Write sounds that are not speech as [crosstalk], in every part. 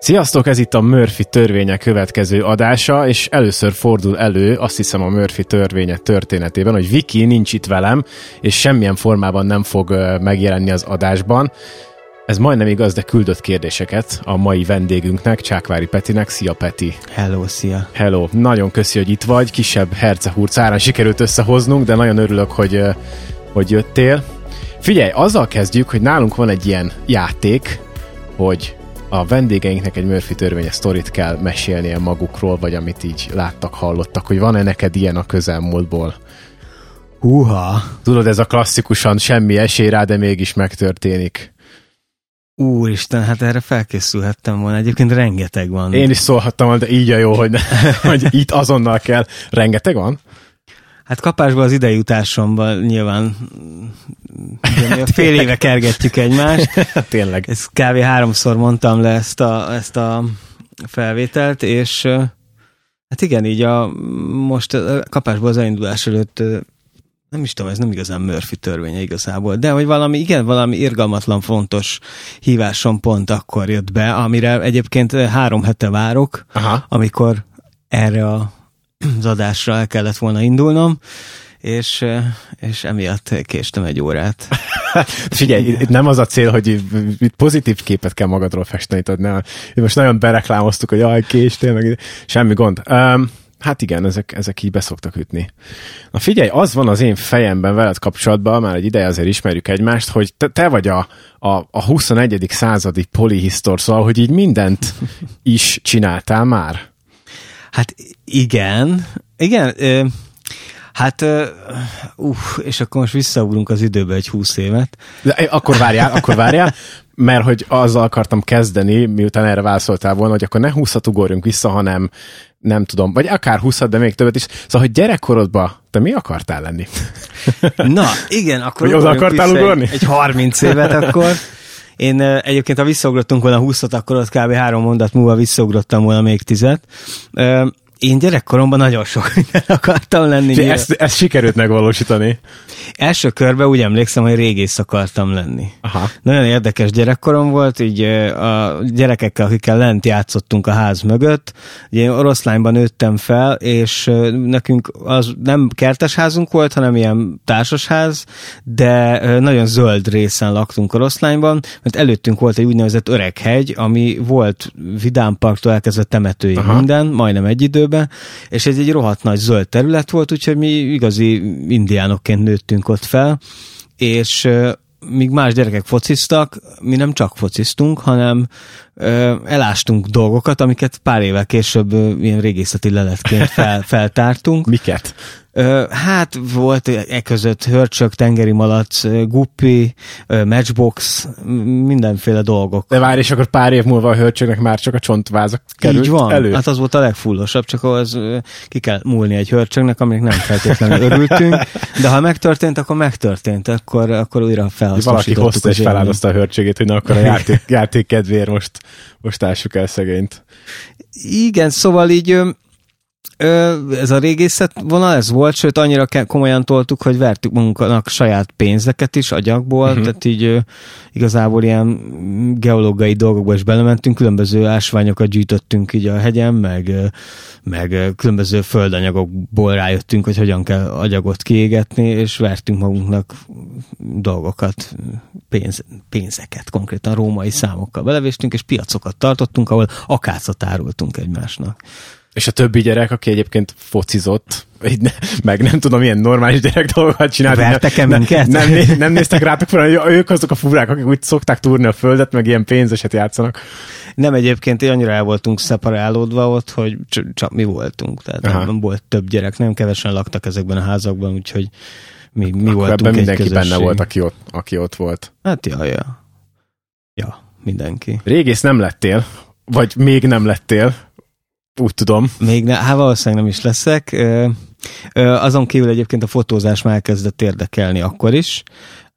Sziasztok, ez itt a Murphy törvénye következő adása, és először fordul elő, azt hiszem a Murphy törvénye történetében, hogy Viki nincs itt velem, és semmilyen formában nem fog megjelenni az adásban. Ez majdnem igaz, de küldött kérdéseket a mai vendégünknek, Csákvári Petinek. Szia Peti! Hello, szia! Hello! Nagyon köszi, hogy itt vagy, kisebb hercehurcárán sikerült összehoznunk, de nagyon örülök, hogy, hogy jöttél. Figyelj, azzal kezdjük, hogy nálunk van egy ilyen játék, hogy a vendégeinknek egy Murphy törvényes sztorit kell mesélnie magukról, vagy amit így láttak, hallottak, hogy van-e neked ilyen a közelmúltból? Húha! Tudod, ez a klasszikusan semmi esély rá, de mégis megtörténik. Úristen, hát erre felkészülhettem volna. Egyébként rengeteg van. Én is szólhattam de így a jó, hogy, ne, [laughs] hogy itt azonnal kell. Rengeteg van? Hát kapásból az idejutásomban nyilván fél éve kergetjük egymást. [laughs] Tényleg. Ez kb. háromszor mondtam le ezt a, ezt a felvételt, és hát igen, így a most a kapásból az elindulás előtt nem is tudom, ez nem igazán Murphy törvénye igazából, de hogy valami, igen, valami irgalmatlan fontos hívásom pont akkor jött be, amire egyébként három hete várok, Aha. amikor erre a az adásra el kellett volna indulnom, és, és emiatt késtem egy órát. [laughs] Figyelj, itt nem az a cél, hogy itt pozitív képet kell magadról festeni, tudod, nem. Most nagyon bereklámoztuk, hogy jaj, késtél, meg semmi gond. Um, Hát igen, ezek, ezek így beszoktak ütni. Na figyelj, az van az én fejemben veled kapcsolatban, már egy ideje azért ismerjük egymást, hogy te, te vagy a, a, a 21. századi polihisztor, szóval, hogy így mindent is csináltál már. Hát igen, igen, ö, hát ö, uff, és akkor most visszaugrunk az időbe egy húsz évet. De, akkor várjál, akkor várjál, mert hogy azzal akartam kezdeni, miután erre válaszoltál volna, hogy akkor ne húszat ugorjunk vissza, hanem nem tudom, vagy akár húszat, de még többet is. Szóval, hogy gyerekkorodban te mi akartál lenni? Na, igen, akkor hogy oda akartál ugorni? Egy, egy 30 évet akkor. Én egyébként, ha visszaugrottunk volna 20 akkor ott kb. három mondat múlva visszaugrottam volna még tizet. Én gyerekkoromban nagyon sok [laughs] minden akartam lenni. Ezt, ezt sikerült megvalósítani. Első körben úgy emlékszem, hogy régész akartam lenni. Aha. Nagyon érdekes gyerekkorom volt, így a gyerekekkel, akikkel lent játszottunk a ház mögött. Ugye én oroszlányban nőttem fel, és nekünk az nem kertesházunk volt, hanem ilyen társasház, de nagyon zöld részen laktunk oroszlányban, mert előttünk volt egy úgynevezett öreghegy, ami volt vidámparktól elkezdve temetőig Aha. minden, majdnem egy időben, és ez egy rohadt nagy zöld terület volt, úgyhogy mi igazi indiánokként nőttünk ott fel, és míg más gyerekek fociztak, mi nem csak fociztunk, hanem ö, elástunk dolgokat, amiket pár évvel később ö, ilyen régészeti leletként fel, [laughs] feltártunk. Miket? Hát volt e között hörcsök, tengeri malac, guppi, matchbox, mindenféle dolgok. De várj, és akkor pár év múlva a hörcsöknek már csak a csontvázak került Így van, elő. hát az volt a legfullosabb, csak az ki kell múlni egy hörcsögnek, aminek nem feltétlenül örültünk, [laughs] de ha megtörtént, akkor megtörtént, akkor, akkor újra felhasználtuk. Valaki hozta és feláldozta a hörcsögét, hogy na akkor a játék, [laughs] játék kedvéért most, most ássuk el szegényt. Igen, szóval így ez a régészet vonal, ez volt, sőt annyira komolyan toltuk, hogy vertük magunknak saját pénzeket is agyagból, uh-huh. tehát így igazából ilyen geológiai dolgokba is belementünk, különböző ásványokat gyűjtöttünk így a hegyen, meg, meg különböző földanyagokból rájöttünk, hogy hogyan kell agyagot kiégetni, és vertünk magunknak dolgokat, pénz, pénzeket, konkrétan római számokkal belevéstünk, és piacokat tartottunk, ahol akácot árultunk egymásnak. És a többi gyerek, aki egyébként focizott, ne, meg nem tudom, milyen normális gyerek dolgokat csinálni. Vertek-e ne, minket? Nem, nem, nem néztek rátok fel, hogy ők azok a furák, akik úgy szokták túrni a földet, meg ilyen pénzeset játszanak. Nem, egyébként annyira el voltunk szeparálódva ott, hogy csak mi voltunk. Tehát Aha. nem volt több gyerek, nem kevesen laktak ezekben a házakban, úgyhogy mi, mi Akkor voltunk ebben mindenki közösség. benne volt, aki ott, aki ott volt. Hát ja, ja. Ja, mindenki. Régész nem lettél, vagy még nem lettél, úgy tudom. Még ne, hát valószínűleg nem is leszek. Azon kívül egyébként a fotózás már elkezdett érdekelni akkor is.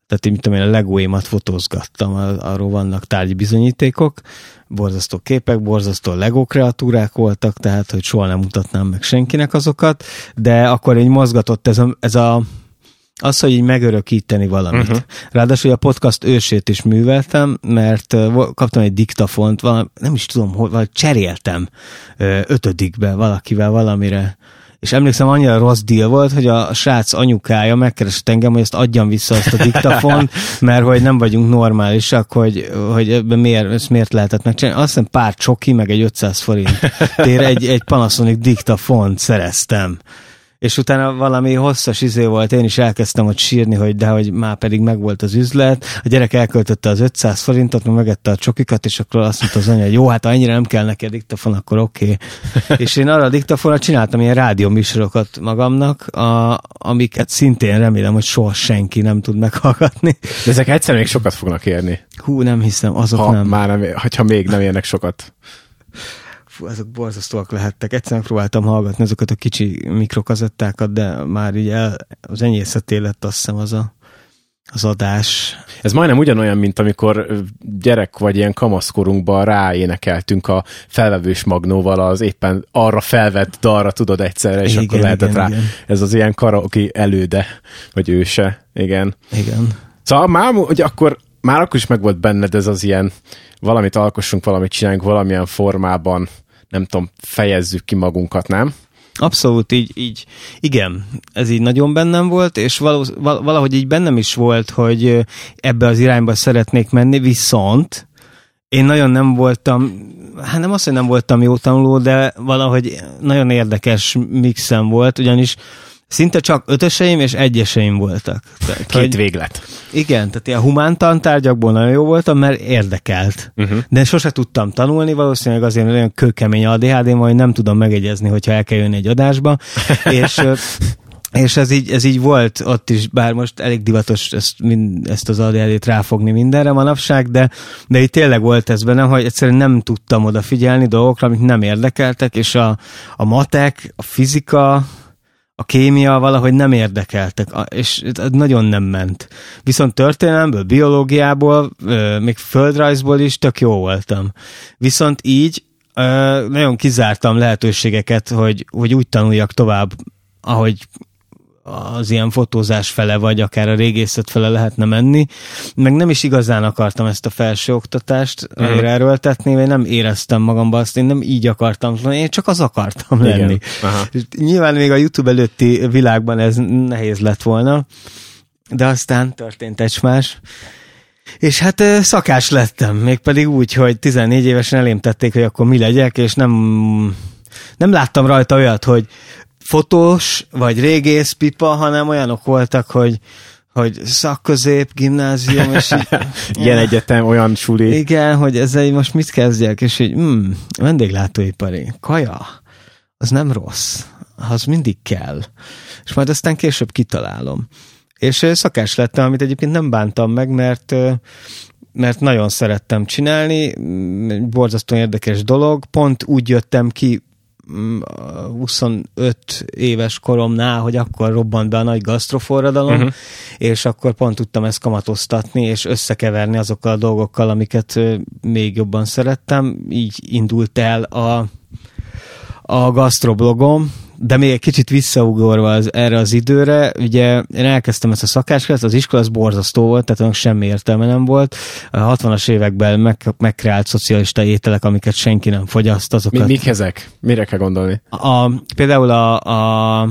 Tehát én, tudom én, a legóimat fotózgattam, arról vannak tárgyi bizonyítékok, borzasztó képek, borzasztó legó kreatúrák voltak, tehát hogy soha nem mutatnám meg senkinek azokat, de akkor egy mozgatott ez a, ez a Az, hogy így megörökíteni valamit. Uh-huh. Ráadásul a podcast ősét is műveltem, mert kaptam egy diktafont, valami, nem is tudom, hogy cseréltem ötödikbe valakivel valamire és emlékszem, annyira rossz deal volt, hogy a srác anyukája megkeresett engem, hogy ezt adjam vissza azt a diktafon, [laughs] mert hogy nem vagyunk normálisak, hogy, hogy ebben miért, ezt miért lehetett megcsinálni. Azt hiszem pár csoki, meg egy 500 forint. Tér egy, egy Panasonic diktafont szereztem és utána valami hosszas izé volt, én is elkezdtem ott sírni, hogy de hogy már pedig megvolt az üzlet, a gyerek elköltötte az 500 forintot, meg megette a csokikat, és akkor azt mondta az anya, hogy jó, hát annyira nem kell neki a diktafon, akkor oké. Okay. [laughs] és én arra a diktafonra csináltam ilyen rádióműsorokat magamnak, a, amiket szintén remélem, hogy soha senki nem tud meghallgatni. De ezek egyszer még sokat fognak érni. Hú, nem hiszem, azok ha nem. Már nem, ha még nem érnek sokat fú, azok borzasztóak lehettek. Egyszerűen próbáltam hallgatni azokat a kicsi mikrokazettákat, de már így el, az enyészeté lett azt hiszem az a, az adás. Ez majdnem ugyanolyan, mint amikor gyerek vagy ilyen kamaszkorunkban ráénekeltünk a felvevős magnóval az éppen arra felvett dalra, tudod egyszerre, és igen, akkor lehetett igen, rá. Igen. Ez az ilyen karaoke előde, vagy őse. Igen. Igen. Szóval már, hogy akkor már akkor is meg volt benned ez az ilyen valamit alkossunk, valamit csináljunk valamilyen formában, nem tudom, fejezzük ki magunkat, nem? Abszolút, így, így, igen, ez így nagyon bennem volt, és valahogy így bennem is volt, hogy ebbe az irányba szeretnék menni, viszont én nagyon nem voltam, hát nem azt, hogy nem voltam jó tanuló, de valahogy nagyon érdekes mixem volt, ugyanis szinte csak ötöseim és egyeseim voltak. Tehát, Két hogy, véglet. Igen, tehát ilyen humán tantárgyakból nagyon jó voltam, mert érdekelt. Uh-huh. De sose tudtam tanulni, valószínűleg azért olyan kőkemény ADHD, majd nem tudom megegyezni, hogyha el kell jönni egy adásba. [laughs] és és ez így, ez így volt ott is, bár most elég divatos ezt, mind, ezt az ADHD-t ráfogni mindenre manapság, de, de itt tényleg volt ez bennem, hogy egyszerűen nem tudtam odafigyelni dolgokra, amik nem érdekeltek, és a, a matek, a fizika, a kémia valahogy nem érdekeltek, és nagyon nem ment. Viszont történelemből, biológiából, még földrajzból is tök jó voltam. Viszont így nagyon kizártam lehetőségeket, hogy, hogy úgy tanuljak tovább, ahogy az ilyen fotózás fele, vagy akár a régészet fele lehetne menni. Meg nem is igazán akartam ezt a felsőoktatást uh-huh. erőltetni, vagy nem éreztem magamban azt, én nem így akartam lenni, én csak az akartam Igen. lenni. Uh-huh. Nyilván még a YouTube előtti világban ez nehéz lett volna, de aztán történt egy más. És hát szakás lettem, mégpedig úgy, hogy 14 évesen elém tették, hogy akkor mi legyek, és nem, nem láttam rajta olyat, hogy fotós, vagy régész pipa, hanem olyanok voltak, hogy hogy szakközép, gimnázium, és így, [laughs] Ilyen egyetem, olyan suli. Igen, hogy ezzel most mit kezdjek, és így, mm, vendéglátóipari, kaja, az nem rossz, az mindig kell. És majd aztán később kitalálom. És szakás lettem, amit egyébként nem bántam meg, mert mert nagyon szerettem csinálni, borzasztóan érdekes dolog, pont úgy jöttem ki 25 éves koromnál, hogy akkor robbant be a nagy gasztroforradalom, uh-huh. és akkor pont tudtam ezt kamatoztatni, és összekeverni azokkal a dolgokkal, amiket még jobban szerettem. Így indult el a, a gasztroblogom, de még egy kicsit visszaugorva az, erre az időre, ugye én elkezdtem ezt a szakáskört, az iskola az borzasztó volt, tehát annak semmi értelme nem volt. A 60-as években meg, megkreált szocialista ételek, amiket senki nem fogyaszt, azokat... Mi, mik ezek? Mire kell gondolni? A, például a, a,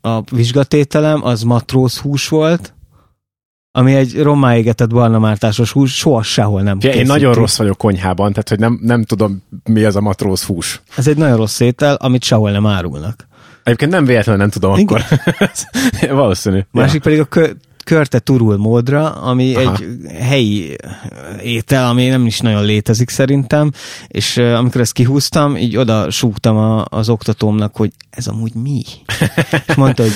a vizsgatételem az matróz hús volt, ami egy rommá égetett barna mártásos hús, soha sehol nem Én nagyon rossz vagyok konyhában, tehát hogy nem, nem tudom, mi az a matróz hús. Ez egy nagyon rossz étel, amit sehol nem árulnak. Egyébként nem véletlenül nem tudom Igen. akkor. [laughs] Valószínű. Másik ja. pedig a kö, körte turul módra, ami Aha. egy helyi étel, ami nem is nagyon létezik szerintem, és uh, amikor ezt kihúztam, így oda súgtam a, az oktatómnak, hogy ez amúgy mi? [laughs] és mondta, hogy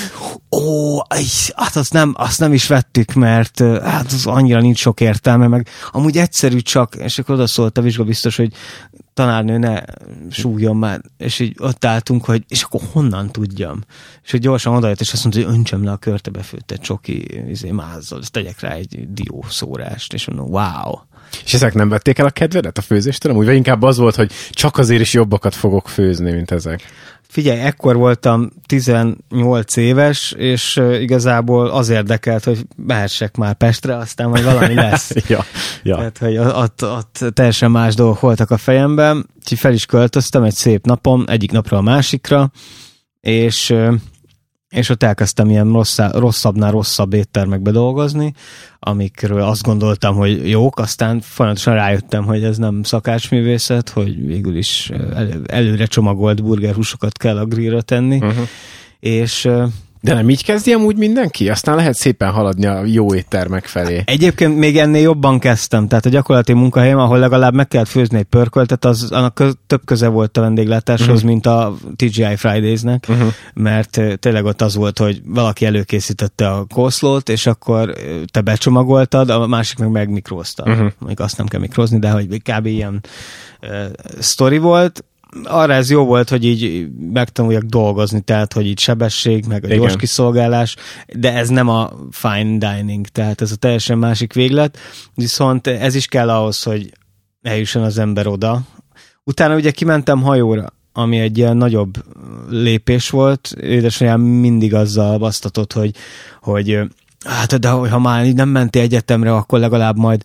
ó, hát azt nem, azt nem is vettük, mert hát az annyira nincs sok értelme, meg amúgy egyszerű csak, és akkor oda szólt a vizsgabiztos, hogy tanárnő ne súgjon már, és így ott álltunk, hogy és akkor honnan tudjam? És hogy gyorsan odajött, és azt mondta, hogy öntsem le a körte befőtte csoki izé, mázzal, tegyek rá egy diószórást, és mondom, wow. És ezek nem vették el a kedvedet a főzéstől? Úgy vagy inkább az volt, hogy csak azért is jobbakat fogok főzni, mint ezek? Figyelj, ekkor voltam 18 éves, és igazából az érdekelt, hogy behessek már Pestre, aztán majd valami lesz. [laughs] ja, ja. Tehát, hogy ott, ott teljesen más dolgok voltak a fejemben, úgyhogy fel is költöztem egy szép napon, egyik napra a másikra, és és ott elkezdtem ilyen rosszá, rosszabbnál rosszabb éttermekbe dolgozni, amikről azt gondoltam, hogy jók, aztán folyamatosan rájöttem, hogy ez nem szakácsművészet, hogy végül is elő, előre csomagolt burgerhúsokat kell a grillra tenni, uh-huh. és de nem így kezdi amúgy mindenki? Aztán lehet szépen haladni a jó éttermek felé. Egyébként még ennél jobban kezdtem. Tehát a gyakorlati munkahelyem, ahol legalább meg kellett főzni egy pörköltet, az annak köz, több köze volt a vendéglátáshoz, uh-huh. mint a TGI Fridays-nek, uh-huh. mert tényleg ott az volt, hogy valaki előkészítette a koszlót, és akkor te becsomagoltad, a másik meg megmikrózta. Uh-huh. Még azt nem kell mikrózni, de hogy kb. ilyen uh, sztori volt, arra ez jó volt, hogy így megtanuljak dolgozni, tehát, hogy így sebesség, meg a Igen. gyors kiszolgálás, de ez nem a fine dining, tehát ez a teljesen másik véglet, viszont ez is kell ahhoz, hogy eljusson az ember oda. Utána ugye kimentem hajóra, ami egy ilyen nagyobb lépés volt. Édesanyám mindig azzal basztatott, hogy, hogy hát de ha már nem menti egyetemre, akkor legalább majd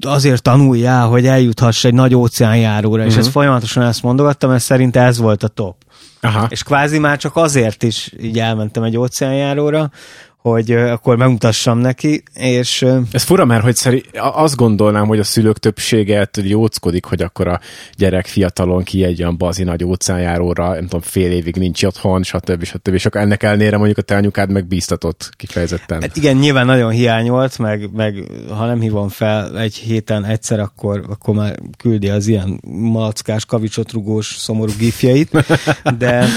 azért tanuljál, hogy eljuthass egy nagy óceánjáróra, uh-huh. és mhm. ezt folyamatosan ezt mondogattam, mert szerint ez volt a top. Aha. És kvázi már csak azért is így elmentem egy óceánjáróra, hogy akkor megmutassam neki, és... Ez fura, mert hogy szeri, azt gondolnám, hogy a szülők többsége jóckodik, hogy akkor a gyerek fiatalon ki egy olyan bazi nagy óceánjáróra, nem tudom, fél évig nincs otthon, stb. stb. És akkor ennek ellenére mondjuk a te anyukád meg bíztatott kifejezetten. Hát igen, nyilván nagyon hiányolt, meg, meg ha nem hívom fel egy héten egyszer, akkor, akkor már küldi az ilyen malackás, kavicsot rugós, szomorú gifjeit, de... [laughs]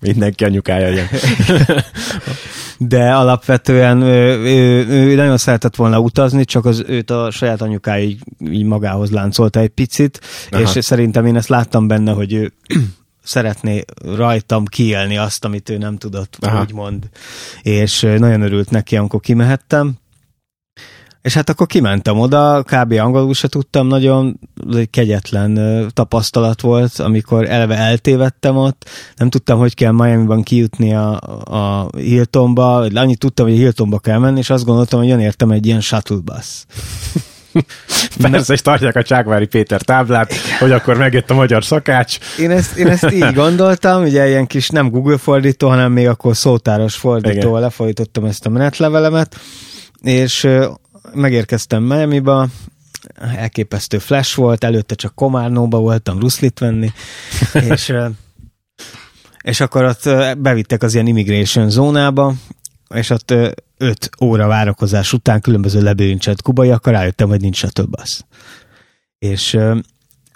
Mindenki anyukája ilyen. [laughs] de alapvetően ő, ő, ő nagyon szeretett volna utazni, csak az őt a saját anyukája így, így magához láncolta egy picit, Aha. és szerintem én ezt láttam benne, hogy ő [clears throat] szeretné rajtam kiélni azt, amit ő nem tudott, Aha. úgymond. És nagyon örült neki, amikor kimehettem. És hát akkor kimentem oda, kb. angolul se tudtam, nagyon egy kegyetlen tapasztalat volt, amikor eleve eltévedtem ott, nem tudtam, hogy kell Miami-ban kijutni a, a Hiltonba, annyit tudtam, hogy a Hiltonba kell menni, és azt gondoltam, hogy jön értem egy ilyen shuttle bus. [laughs] Persze, és tartják a Csákvári Péter táblát, hogy akkor megjött a magyar szakács. Én ezt, én ezt így [laughs] gondoltam, ugye ilyen kis nem Google fordító, hanem még akkor szótáros fordítóval lefordítottam ezt a menetlevelemet, és megérkeztem Miami-ba, elképesztő flash volt, előtte csak Komárnóba voltam ruszlit venni, [laughs] és, és akkor ott bevittek az ilyen immigration zónába, és ott öt óra várakozás után különböző lebőncset kubai, akkor rájöttem, hogy nincs a több az. És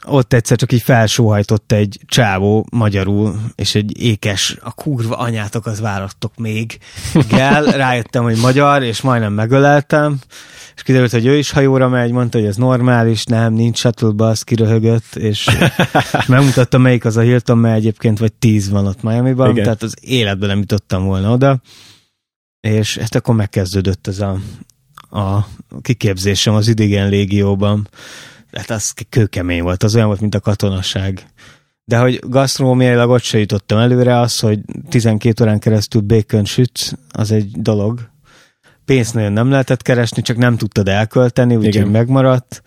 ott egyszer csak így felsóhajtott egy csávó magyarul, és egy ékes, a kurva anyátokat várattok még. [laughs] Gel, rájöttem, hogy magyar, és majdnem megöleltem, és kiderült, hogy ő is hajóra megy, mondta, hogy ez normális, nem, nincs shuttle bus, kiröhögött, és, és [laughs] megmutatta, melyik az a Hilton, mert egyébként vagy tíz van ott Miami-ban, Igen. tehát az életben nem jutottam volna oda, és ezt akkor megkezdődött ez a, a kiképzésem az idegen légióban, hát az kőkemény volt, az olyan volt, mint a katonaság. De hogy gasztronómiailag ott se jutottam előre, az, hogy 12 órán keresztül bacon süt, az egy dolog. Pénzt nagyon nem lehetett keresni, csak nem tudtad elkölteni, úgyhogy megmaradt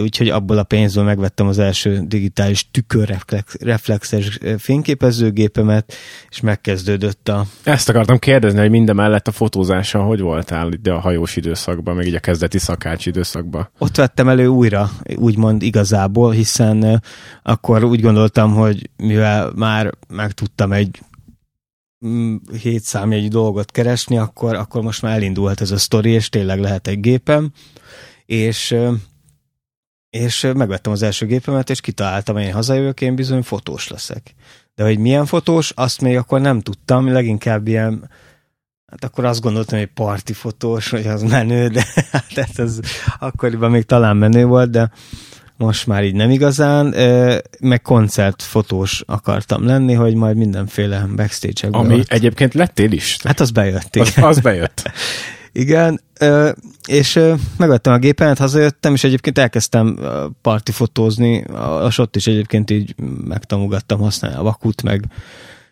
úgyhogy abból a pénzből megvettem az első digitális tükörreflexes fényképezőgépemet, és megkezdődött a... Ezt akartam kérdezni, hogy minden mellett a fotózása hogy voltál ide a hajós időszakban, meg így a kezdeti szakács időszakban? Ott vettem elő újra, úgymond igazából, hiszen akkor úgy gondoltam, hogy mivel már megtudtam egy hét számjegyű dolgot keresni, akkor, akkor most már elindulhat ez a sztori, és tényleg lehet egy gépem, és és megvettem az első gépemet, és kitaláltam, hogy én hazajövök, én bizony fotós leszek. De hogy milyen fotós, azt még akkor nem tudtam, leginkább ilyen, hát akkor azt gondoltam, hogy parti fotós, hogy az menő, de [laughs] hát ez akkoriban még talán menő volt, de most már így nem igazán, meg koncertfotós akartam lenni, hogy majd mindenféle backstage-ekben Ami ott. egyébként lettél is. Hát az bejött. Az, az bejött. [laughs] Igen, és megvettem a gépemet, hazajöttem, és egyébként elkezdtem parti fotózni, a ott is egyébként így megtamogattam használni a vakut, meg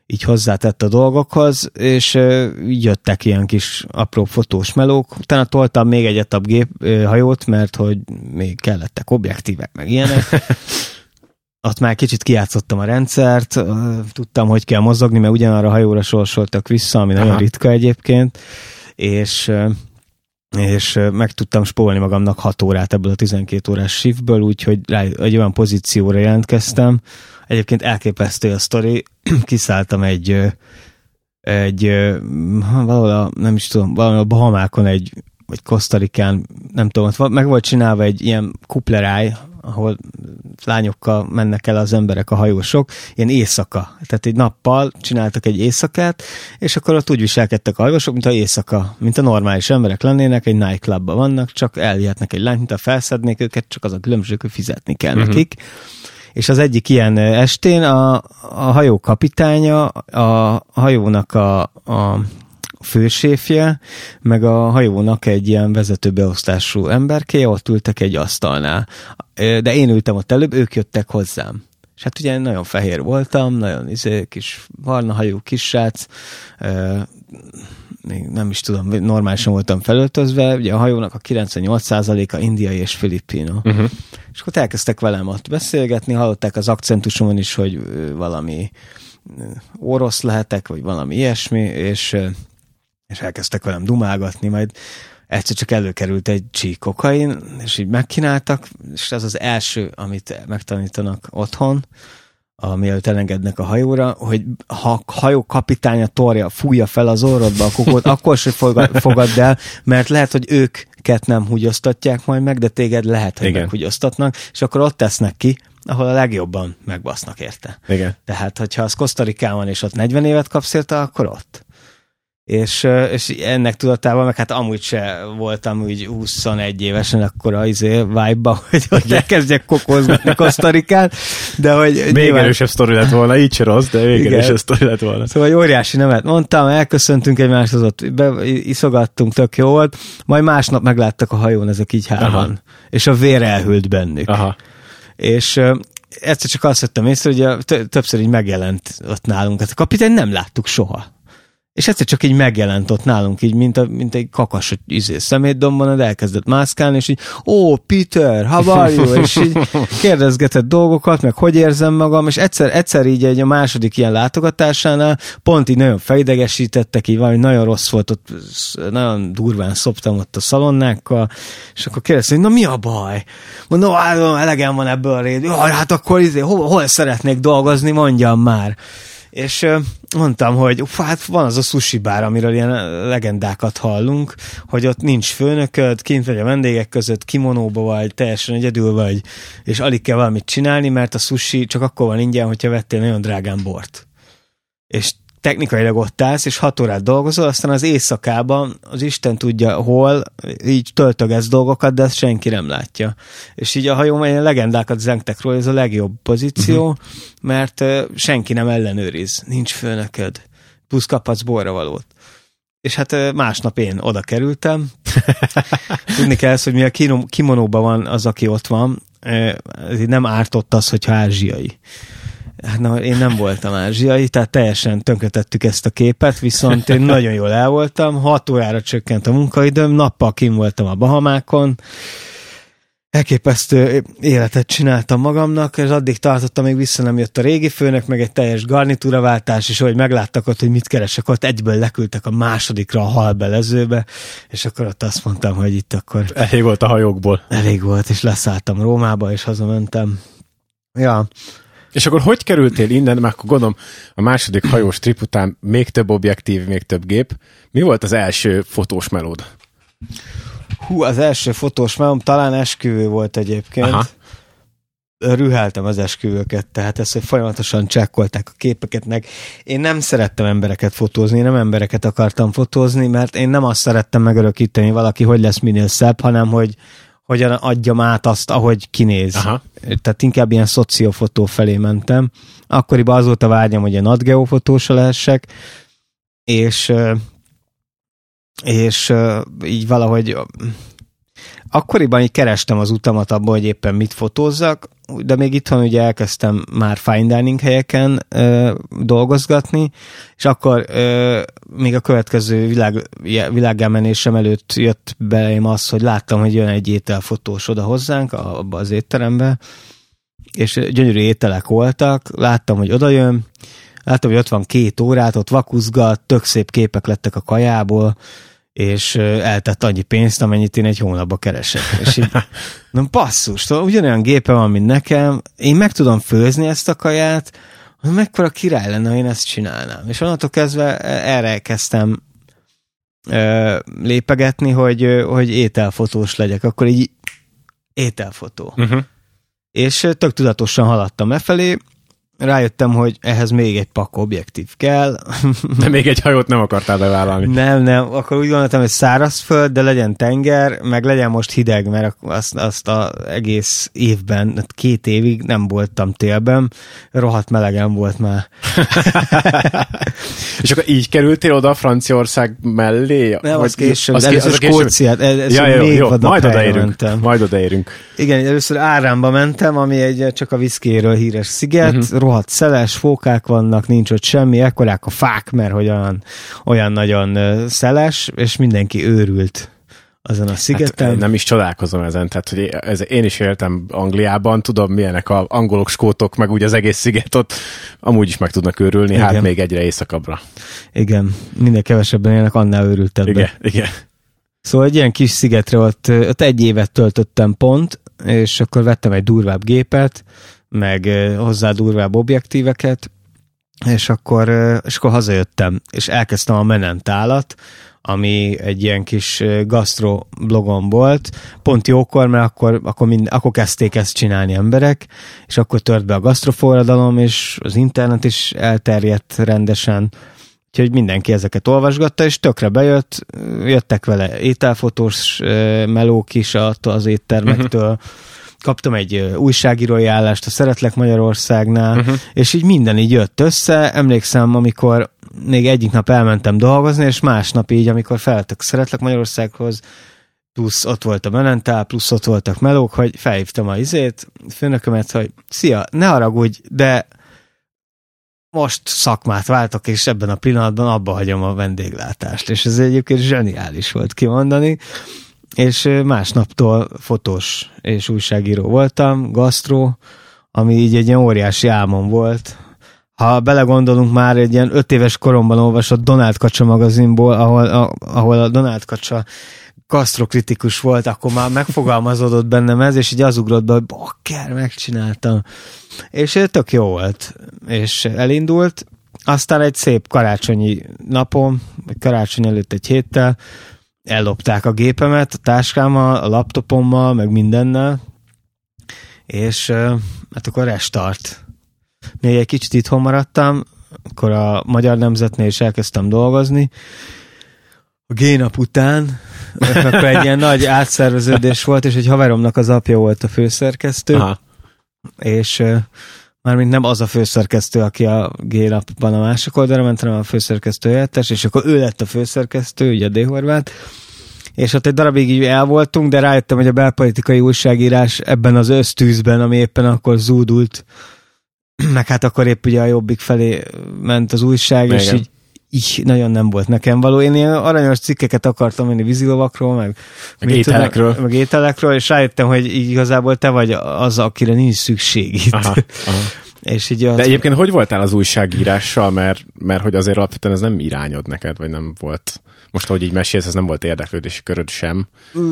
így hozzátett a dolgokhoz, és jöttek ilyen kis apró fotós melók. Utána toltam még egy etap gép, hajót, mert hogy még kellettek objektívek, meg ilyenek. [laughs] Ott már kicsit kiátszottam a rendszert, tudtam, hogy kell mozogni, mert ugyanarra a hajóra sorsoltak vissza, ami Aha. nagyon ritka egyébként, és és meg tudtam spórolni magamnak 6 órát ebből a 12 órás shiftből, úgyhogy egy olyan pozícióra jelentkeztem. Egyébként elképesztő a sztori, [clears throat] kiszálltam egy egy valahol a, nem is tudom, valahol a Bahamákon egy vagy Kosztarikán, nem tudom, ott meg volt csinálva egy ilyen kupleráj, ahol lányokkal mennek el az emberek, a hajósok, ilyen éjszaka. Tehát egy nappal csináltak egy éjszakát, és akkor ott úgy viselkedtek a hajósok, mint a éjszaka, mint a normális emberek lennének, egy nightclubban vannak, csak elvihetnek egy lányt, mint a felszednék őket, csak az a különbség, hogy fizetni kell uh-huh. nekik. És az egyik ilyen estén a, a hajó kapitánya, a, hajónak a, a főséfje, meg a hajónak egy ilyen vezetőbeosztású emberké, ott ültek egy asztalnál. De én ültem ott előbb, ők jöttek hozzám. És hát ugye nagyon fehér voltam, nagyon izé, kis barna hajú kis srác, nem is tudom, normálisan voltam felöltözve, ugye a hajónak a 98%-a indiai és filippino. Uh-huh. És akkor elkezdtek velem ott beszélgetni, hallották az akcentusomon is, hogy valami orosz lehetek, vagy valami ilyesmi, és és elkezdtek velem dumálgatni, majd egyszer csak előkerült egy csík kokain, és így megkínáltak, és ez az első, amit megtanítanak otthon, mielőtt elengednek a hajóra, hogy ha a hajó kapitánya torja fújja fel az orrodba a kokót, akkor se [laughs] fogadd el, mert lehet, hogy őket nem húgyoztatják majd meg, de téged lehet, hogy Igen. meghúgyoztatnak, és akkor ott tesznek ki, ahol a legjobban megbasznak érte. Igen. Tehát, hogyha az Kosztarikán van, és ott 40 évet kapsz érte, akkor ott és, és ennek tudatában, meg hát amúgy se voltam úgy 21 évesen akkor az izé vibe [laughs] hogy, hogy elkezdjek kokozgatni Kosztarikán, de hogy... Még nyilván... erősebb sztori lett volna, így se rossz, de még Igen. erősebb sztori lett volna. Szóval egy óriási nevet mondtam, elköszöntünk egymáshoz, ott be, iszogattunk, tök jó volt, majd másnap megláttak a hajón ezek így hárman, Aha. és a vér elhűlt bennük. Aha. És egyszer csak azt vettem észre, hogy többször így megjelent ott nálunk. Hát a kapitány nem láttuk soha. És egyszer csak így megjelent ott nálunk, így, mint, a, mint egy kakas izé, szemétdomban, de elkezdett mászkálni, és így, ó, oh, Peter, how are you? [laughs] és így kérdezgetett dolgokat, meg hogy érzem magam, és egyszer, egyszer így egy a második ilyen látogatásánál pont így nagyon felidegesítettek, így valami nagyon rossz volt, ott nagyon durván szoptam ott a szalonnákkal, és akkor kérdeztem, na mi a baj? Mondom, hát elegem van ebből a réd. Hát akkor izé, hol, hol szeretnék dolgozni, mondjam már. És mondtam, hogy hát van az a sushi bár, amiről ilyen legendákat hallunk, hogy ott nincs főnököd, kint vagy a vendégek között, kimonóba vagy, teljesen egyedül vagy, és alig kell valamit csinálni, mert a sushi csak akkor van ingyen, hogyha vettél nagyon drágán bort. És technikailag ott állsz, és hat órát dolgozol, aztán az éjszakában az Isten tudja hol, így töltögetsz dolgokat, de ezt senki nem látja. És így a hajó ilyen legendákat zengtek róla, ez a legjobb pozíció, uh-huh. mert uh, senki nem ellenőriz, nincs főnököd, plusz kaphatsz borra valót. És hát másnap én oda kerültem. [laughs] Tudni kell ezt, hogy mi a kimonóban van az, aki ott van, nem ártott az, hogyha ázsiai. Hát na, én nem voltam ázsiai, tehát teljesen tönkretettük ezt a képet, viszont én nagyon jól el voltam, 6 órára csökkent a munkaidőm, nappal kim voltam a Bahamákon, elképesztő életet csináltam magamnak, és addig tartottam, még vissza nem jött a régi főnök, meg egy teljes garnitúraváltás, és ahogy megláttak ott, hogy mit keresek, ott egyből leküldtek a másodikra a halbelezőbe, és akkor ott azt mondtam, hogy itt akkor... Elég volt a hajókból. Elég volt, és leszálltam Rómába, és hazamentem. Ja, és akkor hogy kerültél innen, mert akkor gondolom a második hajós trip után még több objektív, még több gép. Mi volt az első fotós melód? Hú, az első fotós melóm talán esküvő volt egyébként. Aha. Rüheltem az esküvőket, tehát ezt, hogy folyamatosan csekkolták a képeket meg. Én nem szerettem embereket fotózni, nem embereket akartam fotózni, mert én nem azt szerettem megörökíteni valaki, hogy lesz minél szebb, hanem hogy hogyan adjam át azt, ahogy kinéz. Aha. Tehát inkább ilyen szociofotó felé mentem. Akkoriban az volt a vágyam, hogy ilyen adgeofotós lehessek, és és így valahogy akkoriban így kerestem az utamat abban, hogy éppen mit fotózzak, de még itthon ugye elkezdtem már fine dining helyeken ö, dolgozgatni, és akkor ö, még a következő világ, világelmenésem előtt jött belém az, hogy láttam, hogy jön egy ételfotós oda hozzánk, abba az étterembe, és gyönyörű ételek voltak, láttam, hogy oda jön, láttam, hogy ott van két órát, ott vakuzgat, tök szép képek lettek a kajából, és eltett annyi pénzt, amennyit én egy hónapba keresek. És így, na basszus, ugyanolyan gépe van, mint nekem, én meg tudom főzni ezt a kaját, mekkora király lenne, ha én ezt csinálnám. És onnantól kezdve erre kezdtem ö, lépegetni, hogy, hogy ételfotós legyek. Akkor így ételfotó. Uh-huh. És tök tudatosan haladtam e felé, rájöttem, hogy ehhez még egy pak objektív kell. [laughs] De még egy hajót nem akartál bevállalni. Nem, nem. Akkor úgy gondoltam, hogy szárazföld, de legyen tenger, meg legyen most hideg, mert azt, azt az egész évben, két évig nem voltam télben, rohadt melegen volt már. [laughs] És akkor így kerültél oda a Franciaország mellé? Nem, az később. Az először Skóciát. Ez ja, jó, még jó, majd odaérünk. Mentem. Majd odaérünk. Igen, először Árámba mentem, ami egy csak a viszkéről híres sziget, uh-huh rohadt szeles, fókák vannak, nincs ott semmi, ekkorák a fák, mert hogy olyan, olyan nagyon szeles, és mindenki őrült azon a szigeten. Hát, nem is csodálkozom ezen, tehát hogy ez, én is éltem Angliában, tudom milyenek a angolok, skótok, meg úgy az egész sziget ott, amúgy is meg tudnak őrülni, hát igen. hát még egyre éjszakabbra. Igen, minél kevesebben élnek, annál őrültebb. Igen, igen. Szóval egy ilyen kis szigetre ott, ott egy évet töltöttem pont, és akkor vettem egy durvább gépet, meg hozzá durvább objektíveket, és akkor, és akkor hazajöttem, és elkezdtem a menentálat, ami egy ilyen kis gastro blogom volt, pont jókor, mert akkor, akkor, mind, akkor kezdték ezt csinálni emberek, és akkor tört be a gasztroforradalom, és az internet is elterjedt rendesen, úgyhogy mindenki ezeket olvasgatta, és tökre bejött, jöttek vele ételfotós melók is az éttermektől, uh-huh kaptam egy újságírói állást a Szeretlek Magyarországnál, uh-huh. és így minden így jött össze. Emlékszem, amikor még egyik nap elmentem dolgozni, és másnap így, amikor feltek Szeretlek Magyarországhoz, plusz ott volt a menentál, plusz ott voltak melók, hogy felhívtam a izét, főnökömet, hogy szia, ne haragudj, de most szakmát váltok, és ebben a pillanatban abba hagyom a vendéglátást. És ez egyébként zseniális volt kimondani és másnaptól fotós és újságíró voltam, gastro, ami így egy ilyen óriási álmom volt. Ha belegondolunk már egy ilyen öt éves koromban olvasott Donald Kacsa magazinból, ahol a, ahol a Donald Kacsa gasztrokritikus volt, akkor már megfogalmazódott bennem ez, és így az ugrott be, hogy bakker, megcsináltam. És tök jó volt. És elindult. Aztán egy szép karácsonyi napom, karácsony előtt egy héttel, ellopták a gépemet, a táskámmal, a laptopommal, meg mindennel, és hát akkor restart. Még egy kicsit itthon maradtam, akkor a Magyar Nemzetnél is elkezdtem dolgozni. A génap után, akkor egy ilyen nagy átszerveződés volt, és egy haveromnak az apja volt a főszerkesztő, Aha. és mármint nem az a főszerkesztő, aki a G-lapban a másik oldalra ment, hanem a főszerkesztő helyettes, és akkor ő lett a főszerkesztő, ugye D. Horváth, és ott egy darabig így el voltunk, de rájöttem, hogy a belpolitikai újságírás ebben az ösztűzben, ami éppen akkor zúdult, [clears throat] meg hát akkor épp ugye a jobbik felé ment az újság, Igen. és így így nagyon nem volt nekem való. Én ilyen aranyos cikkeket akartam menni vízilovakról, meg, meg ételekről. Tudom, meg ételekről, és rájöttem, hogy igazából te vagy az, akire nincs szükség itt. Aha, aha. És így az... De egyébként hogy voltál az újságírással, mert, mert hogy azért alapvetően ez nem irányod neked, vagy nem volt most, hogy így mesélsz, ez nem volt érdeklődési köröd sem.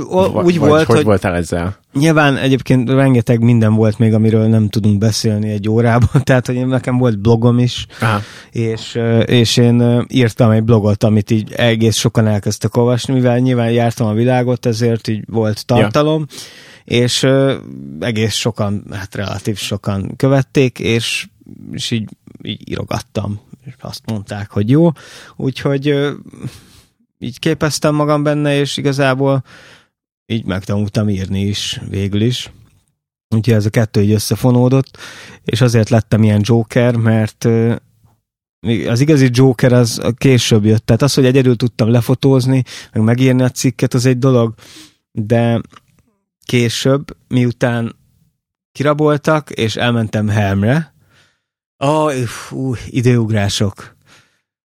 O, úgy vagy volt, hogy, hogy voltál ezzel? Nyilván egyébként rengeteg minden volt még, amiről nem tudunk beszélni egy órában, [laughs] tehát hogy nekem volt blogom is, Aha. és, és én írtam egy blogot, amit így egész sokan elkezdtek olvasni, mivel nyilván jártam a világot, ezért így volt tartalom, ja. És egész sokan, hát relatív sokan követték, és, és így, így írogattam, és azt mondták, hogy jó, úgyhogy így képeztem magam benne, és igazából így megtanultam írni is végül is. Úgyhogy ez a kettő így összefonódott, és azért lettem ilyen Joker, mert az igazi Joker az később jött. Tehát az, hogy egyedül tudtam lefotózni, meg megírni a cikket, az egy dolog, de később, miután kiraboltak, és elmentem Helmre, oh, ú, időugrások.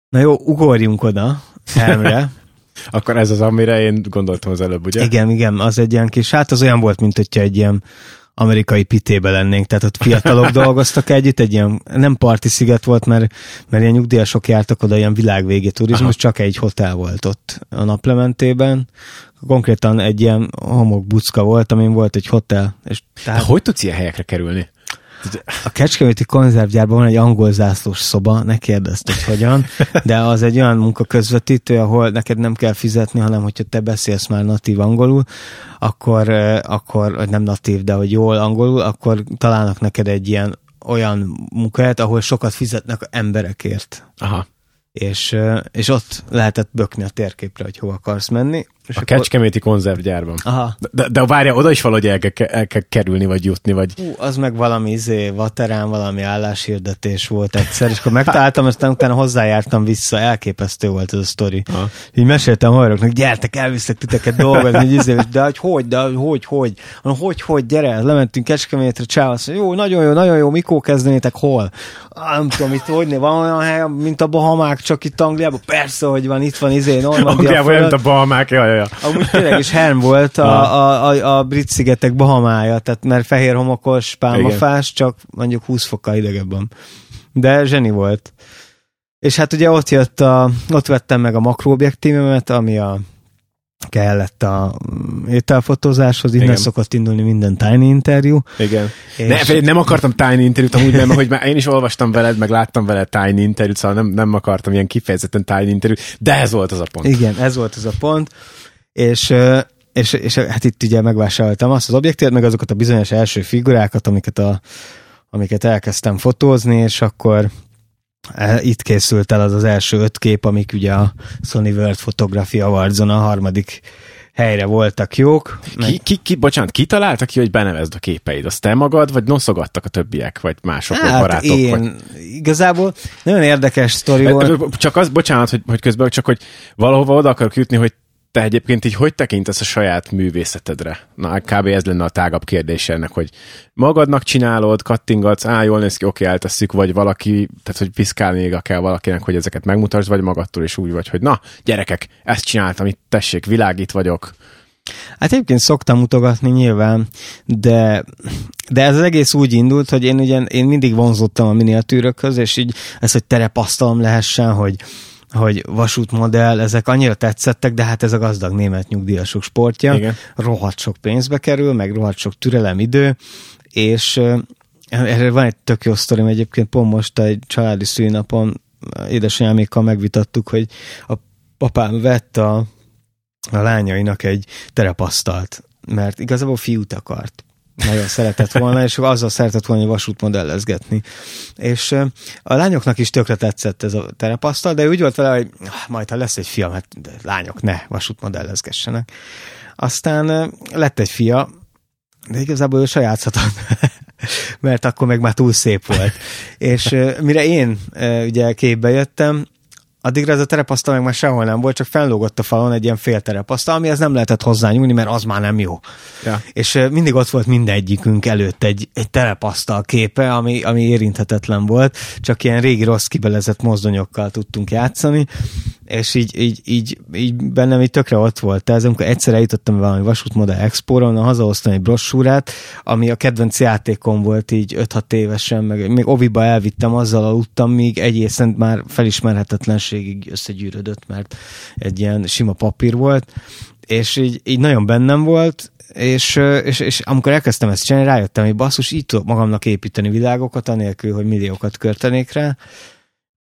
Na jó, ugorjunk oda, Helmre. [laughs] Akkor ez az, amire én gondoltam az előbb, ugye? Igen, igen, az egy ilyen kis, hát az olyan volt, mint hogyha egy ilyen amerikai pitébe lennénk, tehát ott fiatalok [laughs] dolgoztak együtt, egy ilyen, nem parti sziget volt, mert, mert ilyen nyugdíjasok jártak oda, ilyen világvégi turizmus, Aha. csak egy hotel volt ott a naplementében, konkrétan egy ilyen homokbucka volt, amin volt egy hotel. És tehát... De hogy tudsz ilyen helyekre kerülni? A Kecskeméti konzervgyárban van egy angol zászlós szoba, ne kérdezd, hogy hogyan, de az egy olyan munkaközvetítő, ahol neked nem kell fizetni, hanem hogyha te beszélsz már natív angolul, akkor, akkor vagy nem natív, de hogy jól angolul, akkor találnak neked egy ilyen olyan munkahelyet, ahol sokat fizetnek emberekért. Aha. És, és ott lehetett bökni a térképre, hogy hova akarsz menni, és a akkor... Kecskeméti konzervgyárban. Aha. De, de várja, oda is valahogy el kell, el kell kerülni, vagy jutni, vagy... Hú, az meg valami izé, vaterán, valami álláshirdetés volt egyszer, és akkor megtaláltam, aztán utána hozzájártam vissza, elképesztő volt ez a sztori. Aha. Így meséltem hajroknak, gyertek, elviszek titeket dolgozni, így izé, de hogy hogy, de hogy, hogy, hogy, hogy, gyere, lementünk Kecskemétre, csáv, azt jó, nagyon jó, nagyon jó, mikor kezdenétek, hol? Nem tudom, itt hogy van olyan hely, mint a Bahamák, csak itt Angliában, persze, hogy van, itt van izé, Normandia. Angliában, mint a Bahamák, jaj, ja. Amúgy tényleg is Helm volt a, a, a, a brit szigetek Bahamája, tehát mert fehér homokos, pálmafás, csak mondjuk 20 fokkal idegebben. De zseni volt. És hát ugye ott jött a, ott vettem meg a makroobjektívemet, ami a kellett a ételfotózáshoz, innen Igen. szokott indulni minden Tiny interjú. Igen. És... Ne, nem akartam Tiny interjút, amúgy nem, hogy már én is olvastam veled, meg láttam veled Tiny interjút, szóval nem, nem akartam ilyen kifejezetten Tiny interjút, de ez volt az a pont. Igen, ez volt az a pont és és, és hát itt ugye megvásároltam azt az objektívet, meg azokat a bizonyos első figurákat, amiket, a, amiket elkezdtem fotózni, és akkor itt készült el az az első öt kép, amik ugye a Sony World Photography awards a harmadik helyre voltak jók. Ki, ki, ki, bocsánat, ki találta ki, hogy benevezd a képeid? Azt te magad, vagy noszogattak a többiek, vagy mások, hát, vagy barátok? Én vagy... igazából nagyon érdekes sztori volt. Csak az, bocsánat, hogy, hogy közben, csak hogy valahova oda akarok jutni, hogy te egyébként így hogy tekintesz a saját művészetedre? Na, kb. ez lenne a tágabb kérdés ennek, hogy magadnak csinálod, kattingatsz, á, jól néz ki, oké, eltesszük, vagy valaki, tehát hogy piszkálni kell valakinek, hogy ezeket megmutasd, vagy magadtól is úgy vagy, hogy na, gyerekek, ezt csináltam, itt tessék, világ, itt vagyok. Hát egyébként szoktam mutogatni nyilván, de, de ez az egész úgy indult, hogy én ugye én mindig vonzottam a miniatűrökhöz, és így ez, hogy terepasztalom lehessen, hogy hogy vasútmodell, ezek annyira tetszettek, de hát ez a gazdag német nyugdíjasok sportja. Igen. Rohadt sok pénzbe kerül, meg rohadt sok türelem idő, és erre van egy tök jó sztorim egyébként, pont most egy családi szülinapon édesanyámékkal megvitattuk, hogy a papám vett a, a lányainak egy terepasztalt, mert igazából fiút akart nagyon szeretett volna, és azzal szeretett volna hogy vasútmodellezgetni. És a lányoknak is tökre tetszett ez a terepasztal, de úgy volt vele, hogy ah, majd ha lesz egy fia, hát lányok ne vasútmodellezgessenek. Aztán lett egy fia, de igazából ő sajátszhatott, [laughs] mert akkor meg már túl szép volt. És mire én ugye képbe jöttem, addigra ez a terepasztal meg már sehol nem volt, csak fellógott a falon egy ilyen fél terepasztal, amihez nem lehetett hozzányúlni, mert az már nem jó. Ja. És mindig ott volt mindegyikünk előtt egy, egy terepasztal képe, ami, ami érinthetetlen volt, csak ilyen régi rossz kibelezett mozdonyokkal tudtunk játszani, és így, így, így, így bennem így tökre ott volt. Ez, amikor egyszer eljutottam valami vasútmodell expóra, onnan hazahoztam egy brossúrát, ami a kedvenc játékom volt így 5-6 évesen, meg még oviba elvittem, azzal aludtam, míg egészen már felismerhetetlenség összegyűrödött, mert egy ilyen sima papír volt, és így, így nagyon bennem volt, és, és, és amikor elkezdtem ezt csinálni, rájöttem, hogy basszus, így tudok magamnak építeni világokat, anélkül, hogy milliókat körtenék rá,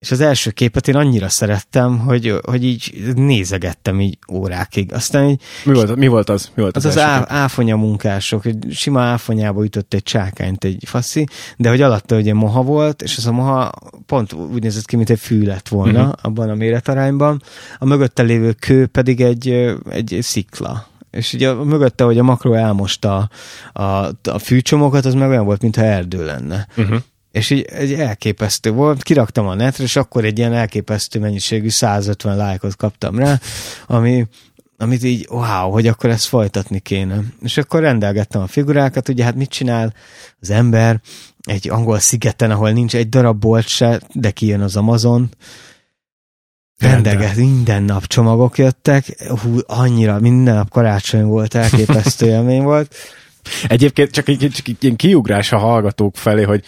és az első képet én annyira szerettem, hogy, hogy így nézegettem így órákig. Aztán így, mi, volt, mi volt az? Mi volt az az, az á, áfonya munkások, hogy sima áfonyába ütött egy csákányt egy faszi, de hogy alatta ugye moha volt, és az a moha pont úgy nézett ki, mint egy fű lett volna uh-huh. abban a méretarányban. A mögötte lévő kő pedig egy, egy szikla. És ugye a mögötte, hogy a makro elmosta a, a, a fűcsomokat, az meg olyan volt, mintha erdő lenne. Uh-huh és így egy elképesztő volt, kiraktam a netre, és akkor egy ilyen elképesztő mennyiségű 150 lájkot kaptam rá, ami, amit így, wow, hogy akkor ezt folytatni kéne. És akkor rendelgettem a figurákat, ugye hát mit csinál az ember? Egy angol szigeten, ahol nincs egy darab bolt se, de kijön az Amazon, rendelget, minden nap csomagok jöttek, hú, annyira, minden nap karácsony volt, elképesztő [laughs] élmény volt. Egyébként csak egy, csak egy ilyen kiugrás a hallgatók felé, hogy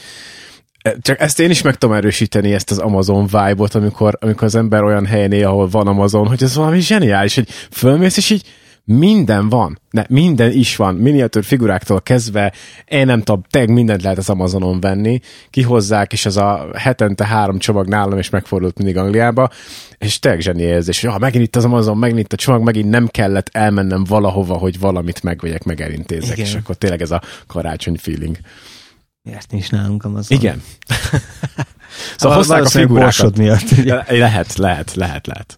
csak ezt én is meg tudom erősíteni, ezt az Amazon vibe-ot, amikor, amikor az ember olyan helyen él, ahol van Amazon, hogy ez valami zseniális, hogy fölmész, és így minden van. Ne, minden is van. Miniatűr figuráktól kezdve, én nem tudom, teg mindent lehet az Amazonon venni, kihozzák, és az a hetente három csomag nálam, és megfordult mindig Angliába, és teg zseni érzés, hogy ah, megint itt az Amazon, megint itt a csomag, megint nem kellett elmennem valahova, hogy valamit megvegyek, meg elintézek, Igen. és akkor tényleg ez a karácsony feeling. Miért nincs nálunk Amazon? Igen. [laughs] szóval hozták a figurákat. miatt. Lehet, lehet, lehet, lehet.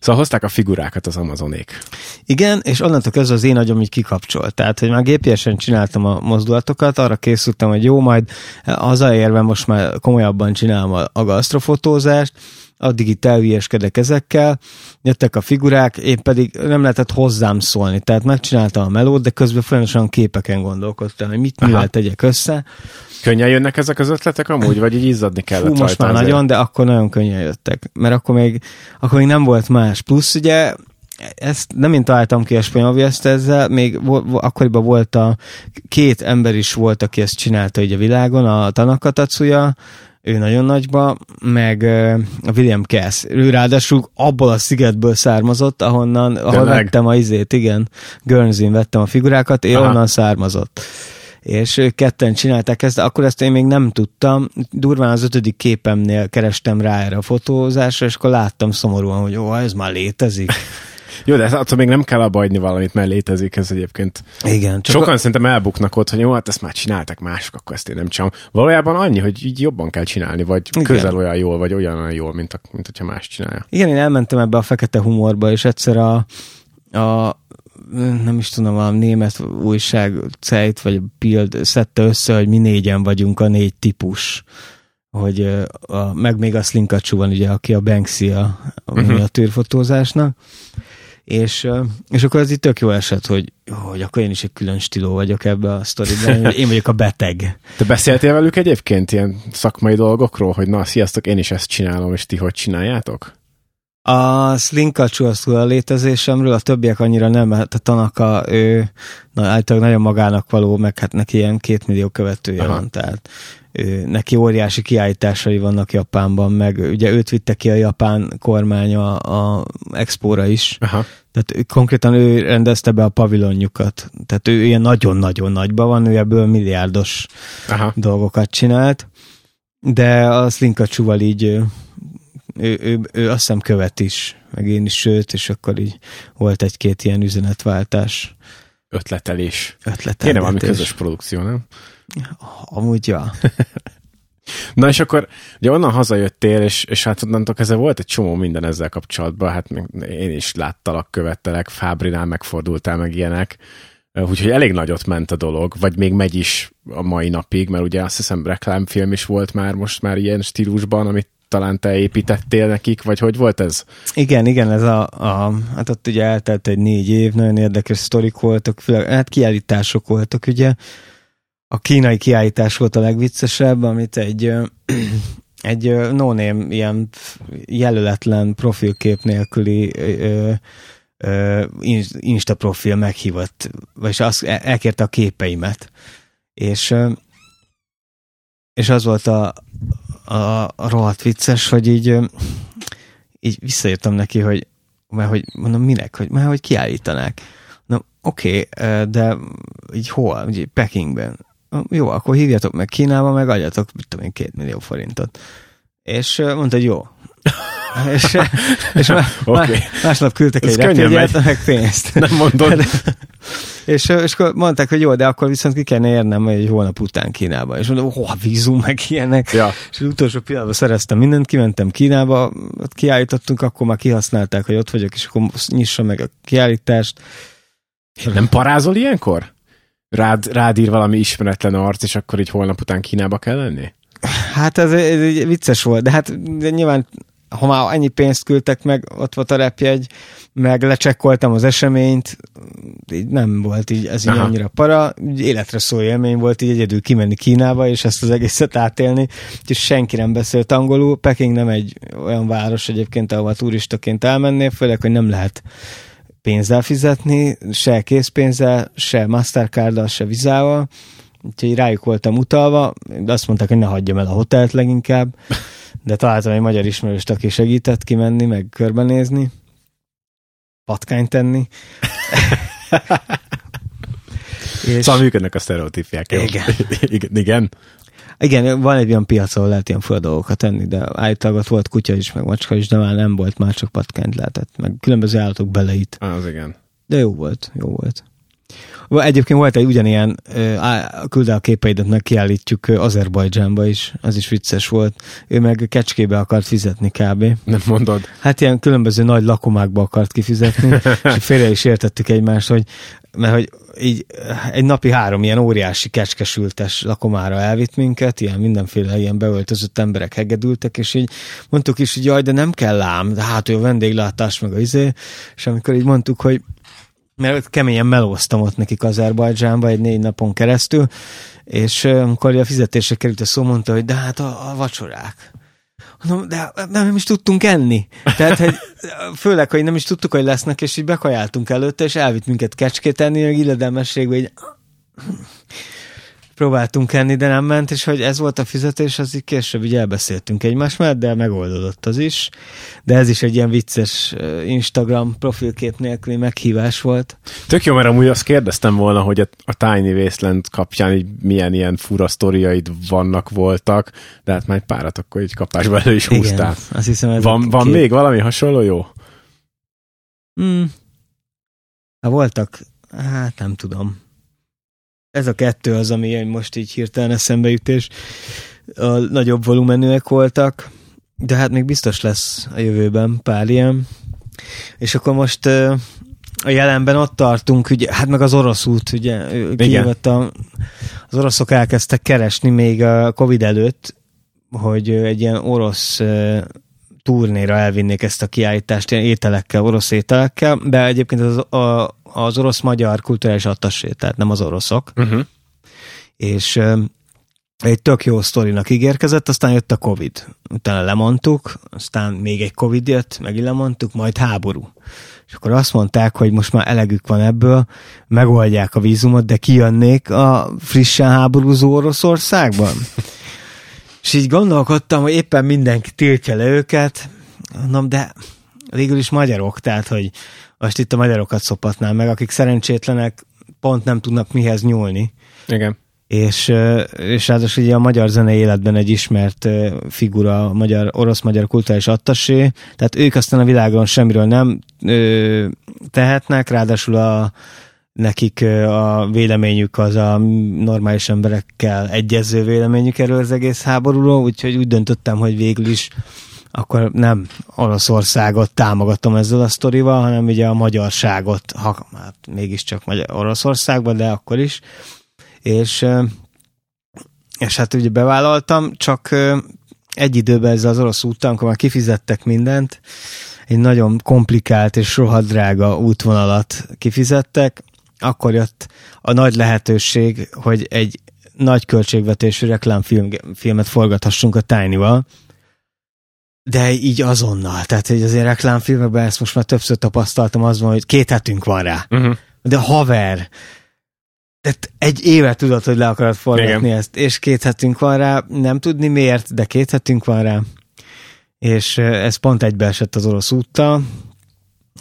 Szóval hozták a figurákat az Amazonék. Igen, és onnantól kezdve az én agyam így kikapcsolt. Tehát, hogy már gépiesen csináltam a mozdulatokat, arra készültem, hogy jó, majd hazaérve most már komolyabban csinálom a, a gasztrofotózást, addig itt elvieskedek ezekkel, jöttek a figurák, én pedig nem lehetett hozzám szólni, tehát megcsináltam a melót, de közben folyamatosan képeken gondolkodtam, hogy mit mivel tegyek össze. Könnyen jönnek ezek az ötletek amúgy, vagy így izzadni kellett Fú, most már azért. nagyon, de akkor nagyon könnyen jöttek, mert akkor még, akkor még nem volt más. Plusz ugye ezt nem én találtam ki a spanyol ezt ezzel, még akkoriban volt a két ember is volt, aki ezt csinálta így a világon, a Tanaka Tatsuya, ő nagyon nagyba, meg a William Cass. Ő ráadásul abból a szigetből származott, ahonnan, ahol vettem a izét, igen, Guernsey-n vettem a figurákat, én Aha. onnan származott. És ők ketten csinálták ezt, akkor ezt én még nem tudtam. Durván az ötödik képemnél kerestem rá erre a fotózásra, és akkor láttam szomorúan, hogy ó, ez már létezik. Jó, de attól még nem kell abba valamit, mert létezik ez egyébként. Igen. Csak Sokan a... szerintem elbuknak ott, hogy jó, hát ezt már csináltak mások, akkor ezt én nem csinálom. Valójában annyi, hogy így jobban kell csinálni, vagy Igen. közel olyan jól, vagy olyan, olyan jól, mint, a, mint hogyha más csinálja. Igen, én elmentem ebbe a fekete humorba, és egyszer a, a nem is tudom, a német újság Zeit vagy Bild szedte össze, hogy mi négyen vagyunk a négy típus hogy a, meg még a Slinkacsú van ugye, aki a Banksy a, a uh-huh. És, és akkor ez itt tök jó eset, hogy, hogy akkor én is egy külön stíló vagyok ebbe a sztoriban, én vagyok a beteg. Te beszéltél velük egyébként ilyen szakmai dolgokról, hogy na, sziasztok, én is ezt csinálom, és ti hogy csináljátok? A Slinkacsú az a létezésemről, a többiek annyira nem, hát a Tanaka, ő na, általában nagyon magának való, meg hát neki ilyen két millió követője Aha. van, tehát ő, neki óriási kiállításai vannak Japánban, meg ugye őt vitte ki a japán kormány a, a expóra is, Aha. Tehát ő, konkrétan ő rendezte be a pavilonjukat, tehát ő ilyen nagyon-nagyon nagyban van, ő ebből milliárdos Aha. dolgokat csinált, de a Slinkacsúval így ő, ő, ő, ő azt hiszem követ is, meg én is sőt, és akkor így volt egy-két ilyen üzenetváltás. Ötletelés. Ötletelés. Kéne valami közös produkció, nem? Amúgy, ja. [laughs] Na és akkor ugye onnan hazajöttél, és, és hát onnantól kezdve volt egy csomó minden ezzel kapcsolatban, hát én is láttalak, követtelek, Fábrinál megfordultál, meg ilyenek, úgyhogy elég nagyot ment a dolog, vagy még megy is a mai napig, mert ugye azt hiszem reklámfilm is volt már most már ilyen stílusban, amit talán te építettél nekik, vagy hogy volt ez? Igen, igen, ez a, a hát ott ugye eltelt egy négy év, nagyon érdekes sztorik voltak, hát kiállítások voltak, ugye, a kínai kiállítás volt a legviccesebb, amit egy [clears throat] egy no ilyen jelöletlen profilkép nélküli ö, ö, Insta profil meghívott, vagyis az, elkérte a képeimet. És, és az volt a, a, a rohadt vicces, hogy így, így visszaírtam neki, hogy mert hogy mondom, minek, hogy, mert hogy kiállítanák. Na, oké, okay, de így hol? Ugye Pekingben jó, akkor hívjatok meg Kínába, meg adjatok, mit tudom én, két millió forintot. És mondta, hogy jó. [laughs] és, és má, okay. másnap küldtek Ez egy repjegyet, meg pénzt. [laughs] Nem mondod. [laughs] És, és akkor mondták, hogy jó, de akkor viszont ki kellene érnem egy hónap után Kínába. És mondom, hova vízum, meg ilyenek. Ja. És az utolsó pillanatban szereztem mindent, kimentem Kínába, ott kiállítottunk, akkor már kihasználták, hogy ott vagyok, és akkor nyissa meg a kiállítást. Nem parázol ilyenkor? Rád, rád ír valami ismeretlen arc, és akkor így holnap után Kínába kell lenni? Hát ez, ez vicces volt, de hát de nyilván ha már ennyi pénzt küldtek meg, ott volt a repjegy, meg lecsekkoltam az eseményt, így nem volt így, ez így Aha. annyira para, így életre szó élmény volt így egyedül kimenni Kínába, és ezt az egészet átélni, és senki nem beszélt angolul, Peking nem egy olyan város egyébként, ahol turistaként elmennél, főleg, hogy nem lehet pénzzel fizetni, se készpénzzel, se Mastercarddal, se vizával, úgyhogy rájuk voltam utalva, de azt mondták, hogy ne hagyjam el a hotelt leginkább, de találtam egy magyar ismerőst, aki segített kimenni, meg körbenézni, patkányt tenni. [laughs] és... Szóval működnek a sztereotípiák. [laughs] Igen. igen. Igen. Van egy olyan piac, ahol lehet ilyen fura dolgokat tenni, de állítólag ott volt kutya is, meg macska is, de már nem volt, már csak patkányt lehetett, meg különböző állatok beleit. Az igen. De jó volt, jó volt. Egyébként volt egy ugyanilyen, küld a képeidet, meg kiállítjuk Azerbajdzsánba is, az is vicces volt. Ő meg kecskébe akart fizetni kb. Nem mondod? Hát ilyen különböző nagy lakomákba akart kifizetni, [laughs] és félre is értettük egymást, hogy mert hogy így egy napi három ilyen óriási kecskesültes lakomára elvitt minket, ilyen mindenféle ilyen beöltözött emberek hegedültek, és így mondtuk is, hogy jaj, de nem kell ám, de hát ő a vendéglátás meg a izé, és amikor így mondtuk, hogy mert keményen melóztam ott nekik Azerbajdzsánba egy négy napon keresztül, és amikor a fizetésre került a szó, mondta, hogy de hát a, a vacsorák. Mondom, de nem is tudtunk enni. Tehát, hogy főleg, hogy nem is tudtuk, hogy lesznek, és így bekajáltunk előtte, és elvitt minket kecskét enni, meg illedemességbe, így próbáltunk enni, de nem ment, és hogy ez volt a fizetés, az így később így elbeszéltünk egymás mellett, de megoldódott az is. De ez is egy ilyen vicces Instagram profilkép nélküli meghívás volt. Tök jó, mert amúgy azt kérdeztem volna, hogy a, a Tiny Wasteland kapcsán így milyen ilyen fura sztoriaid vannak, voltak, de hát már párat akkor egy kapásba elő is húztál. Igen, azt hiszem, ez van, van még valami hasonló jó? Hmm. Ha voltak, hát nem tudom ez a kettő az, ami most így hirtelen eszembe jut, és a nagyobb volumenűek voltak, de hát még biztos lesz a jövőben pár ilyen. És akkor most a jelenben ott tartunk, ugye, hát meg az orosz út, ugye, kijövött a, az oroszok elkezdtek keresni még a Covid előtt, hogy egy ilyen orosz turnéra elvinnék ezt a kiállítást, ilyen ételekkel, orosz ételekkel, de egyébként az, a, az orosz-magyar kulturális attassé, tehát nem az oroszok. Uh-huh. És egy tök jó sztorinak ígérkezett, aztán jött a Covid. Utána lemondtuk, aztán még egy Covid jött, megint lemondtuk, majd háború. És akkor azt mondták, hogy most már elegük van ebből, megoldják a vízumot, de kijönnék a frissen háborúzó Oroszországban. [laughs] És így gondolkodtam, hogy éppen mindenki tiltja le őket, mondom, de végül is magyarok, tehát hogy most itt a magyarokat szopatnám meg, akik szerencsétlenek pont nem tudnak mihez nyúlni. Igen. És, és ráadásul ugye a magyar zenei életben egy ismert figura, a magyar, orosz-magyar kulturális attasé, tehát ők aztán a világon semmiről nem ö, tehetnek, ráadásul a, nekik a véleményük az a normális emberekkel egyező véleményük erről az egész háborúról, úgyhogy úgy döntöttem, hogy végül is akkor nem Oroszországot támogatom ezzel a sztorival, hanem ugye a magyarságot, ha hát mégiscsak Magyar Oroszországban, de akkor is. És, és hát ugye bevállaltam, csak egy időben ez az orosz úttal, amikor már kifizettek mindent, egy nagyon komplikált és rohadt drága útvonalat kifizettek, akkor jött a nagy lehetőség, hogy egy nagy költségvetésű reklámfilmet forgathassunk a Tiny-val, de így azonnal. Tehát, hogy azért reklámfilmekben ezt most már többször tapasztaltam, az van, hogy két hetünk van rá. Uh-huh. De haver, tehát egy éve tudod, hogy le akarod forgatni Igen. ezt, és két hetünk van rá, nem tudni miért, de két hetünk van rá, és ez pont egybeesett az orosz úttal,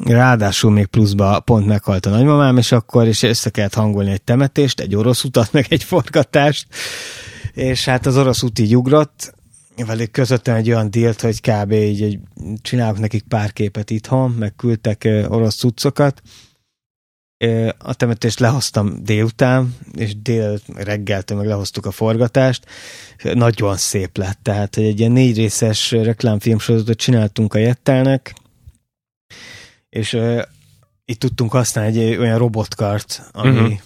ráadásul még pluszba pont meghalt a nagymamám, és akkor is össze kellett hangolni egy temetést, egy orosz utat, meg egy forgatást, és hát az orosz út így ugrott, velük közöttem egy olyan dílt, hogy kb. így egy, csinálok nekik pár képet itthon, meg küldtek orosz cuccokat. A temetést lehoztam délután, és dél reggeltől meg lehoztuk a forgatást. Nagyon szép lett, tehát hogy egy ilyen négy részes reklámfilmsorozatot csináltunk a Jettelnek, és uh, itt tudtunk használni egy olyan robotkart, ami uh-huh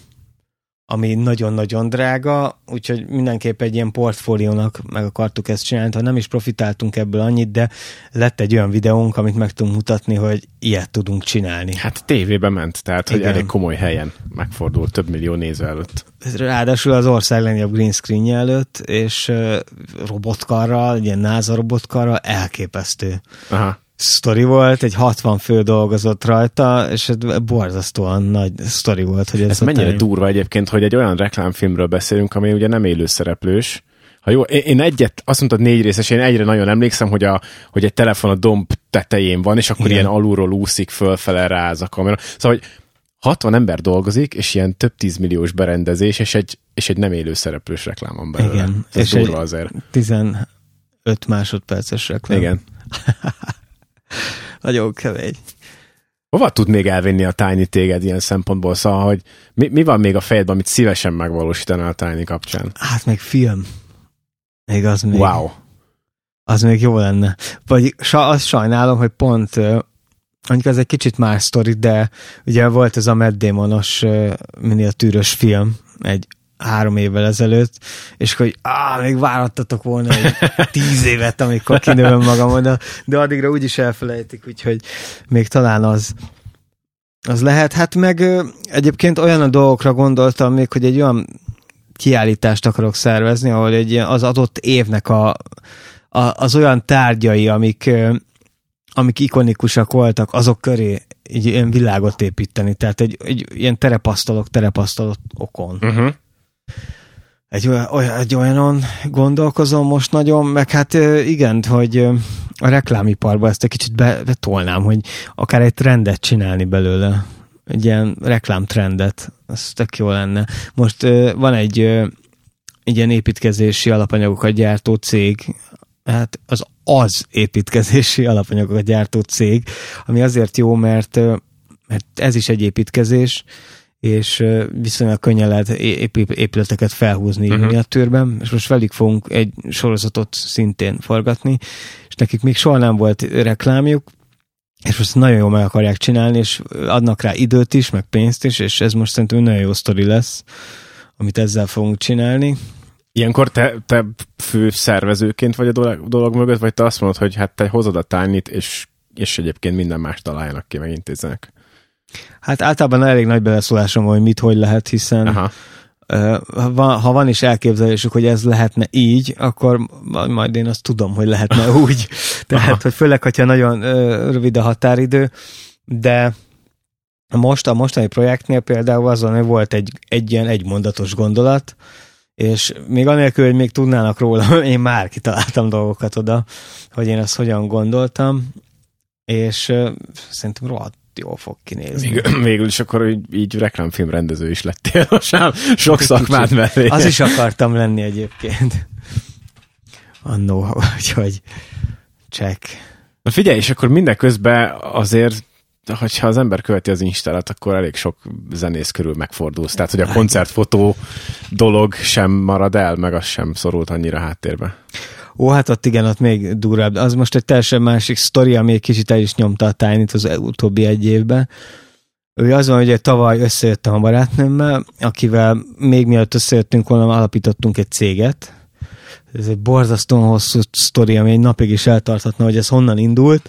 ami nagyon-nagyon drága, úgyhogy mindenképp egy ilyen portfóliónak meg akartuk ezt csinálni, ha nem is profitáltunk ebből annyit, de lett egy olyan videónk, amit meg tudunk mutatni, hogy ilyet tudunk csinálni. Hát tévébe ment, tehát Igen. hogy elég komoly helyen megfordult több millió néző előtt. Ráadásul az ország legnagyobb green screen előtt, és robotkarral, ilyen NASA robotkarral elképesztő. Aha sztori volt, egy 60 fő dolgozott rajta, és borzasztóan nagy sztori volt. Hogy ez, ez mennyire time. durva egyébként, hogy egy olyan reklámfilmről beszélünk, ami ugye nem élő szereplős. Ha jó, én egyet, azt mondtad négy részes, én egyre nagyon emlékszem, hogy, a, hogy egy telefon a domb tetején van, és akkor Igen. ilyen alulról úszik fölfele ráz a kamera. Szóval, hogy 60 ember dolgozik, és ilyen több tízmilliós berendezés, és egy, és egy nem élő szereplős reklám van belőle. Igen. Ez és durva azért. 15 másodperces reklám. Igen. [laughs] Nagyon kemény. Hova tud még elvinni a Tiny téged ilyen szempontból? Szóval, hogy mi, mi van még a fejedben, amit szívesen megvalósítanál a Tiny kapcsán? Hát meg film. Még az még. Wow. Az még jó lenne. Vagy sa, azt sajnálom, hogy pont mondjuk ez egy kicsit más sztori, de ugye volt ez a Matt Damonos miniatűrös film, egy három évvel ezelőtt, és hogy á, még várattatok volna egy [laughs] tíz évet, amikor kinőm magam oda, de addigra úgyis elfelejtik, úgyhogy még talán az, az lehet. Hát meg egyébként olyan a dolgokra gondoltam még, hogy egy olyan kiállítást akarok szervezni, ahol egy az adott évnek a, a, az olyan tárgyai, amik, amik ikonikusak voltak, azok köré egy ilyen világot építeni. Tehát egy, egy ilyen terepasztalok, terepasztalok okon. Uh-huh egy, olyan, egy olyanon gondolkozom most nagyon, meg hát igen, hogy a reklámiparba ezt egy kicsit betolnám, hogy akár egy trendet csinálni belőle, egy ilyen reklámtrendet, ez tök jó lenne. Most van egy, egy ilyen építkezési alapanyagokat gyártó cég, hát az az építkezési alapanyagokat gyártó cég, ami azért jó, mert, mert ez is egy építkezés, és viszonylag könnyen lehet épületeket felhúzni uh-huh. miniatűrben, és most velük fogunk egy sorozatot szintén forgatni, és nekik még soha nem volt reklámjuk, és most nagyon jól meg akarják csinálni, és adnak rá időt is, meg pénzt is, és ez most szerintem nagyon jó sztori lesz, amit ezzel fogunk csinálni. Ilyenkor te, te fő szervezőként vagy a dolog, dolog mögött, vagy te azt mondod, hogy hát te hozod a tányit, és, és egyébként minden más találjanak ki, meg intézzenek? Hát általában elég nagy beleszólásom hogy mit, hogy lehet, hiszen Aha. ha van is elképzelésük, hogy ez lehetne így, akkor majd én azt tudom, hogy lehetne [laughs] úgy. Tehát, Aha. hogy főleg, hogyha nagyon rövid a határidő, de most a mostani projektnél például azon, hogy volt egy, egy ilyen egymondatos gondolat, és még anélkül, hogy még tudnának róla, [laughs] én már kitaláltam dolgokat oda, hogy én ezt hogyan gondoltam, és szerintem rohadt jól fog kinézni. Még, [clears throat] végül is akkor így, így reklámfilm rendező is lettél [laughs] most sok szakmád mellé. Az is akartam lenni egyébként. Annó, úgyhogy check. Na figyelj, és akkor mindeközben azért hogyha az ember követi az Instát, akkor elég sok zenész körül megfordulsz. Tehát, hogy a koncertfotó dolog sem marad el, meg az sem szorult annyira háttérbe. Ó, hát ott igen, ott még durvább. Az most egy teljesen másik sztori, ami egy kicsit el is nyomta a tájnit az utóbbi egy évben. Ő az van, hogy tavaly összejöttem a barátnőmmel, akivel még mielőtt összejöttünk volna, alapítottunk egy céget. Ez egy borzasztóan hosszú sztori, ami egy napig is eltarthatna, hogy ez honnan indult,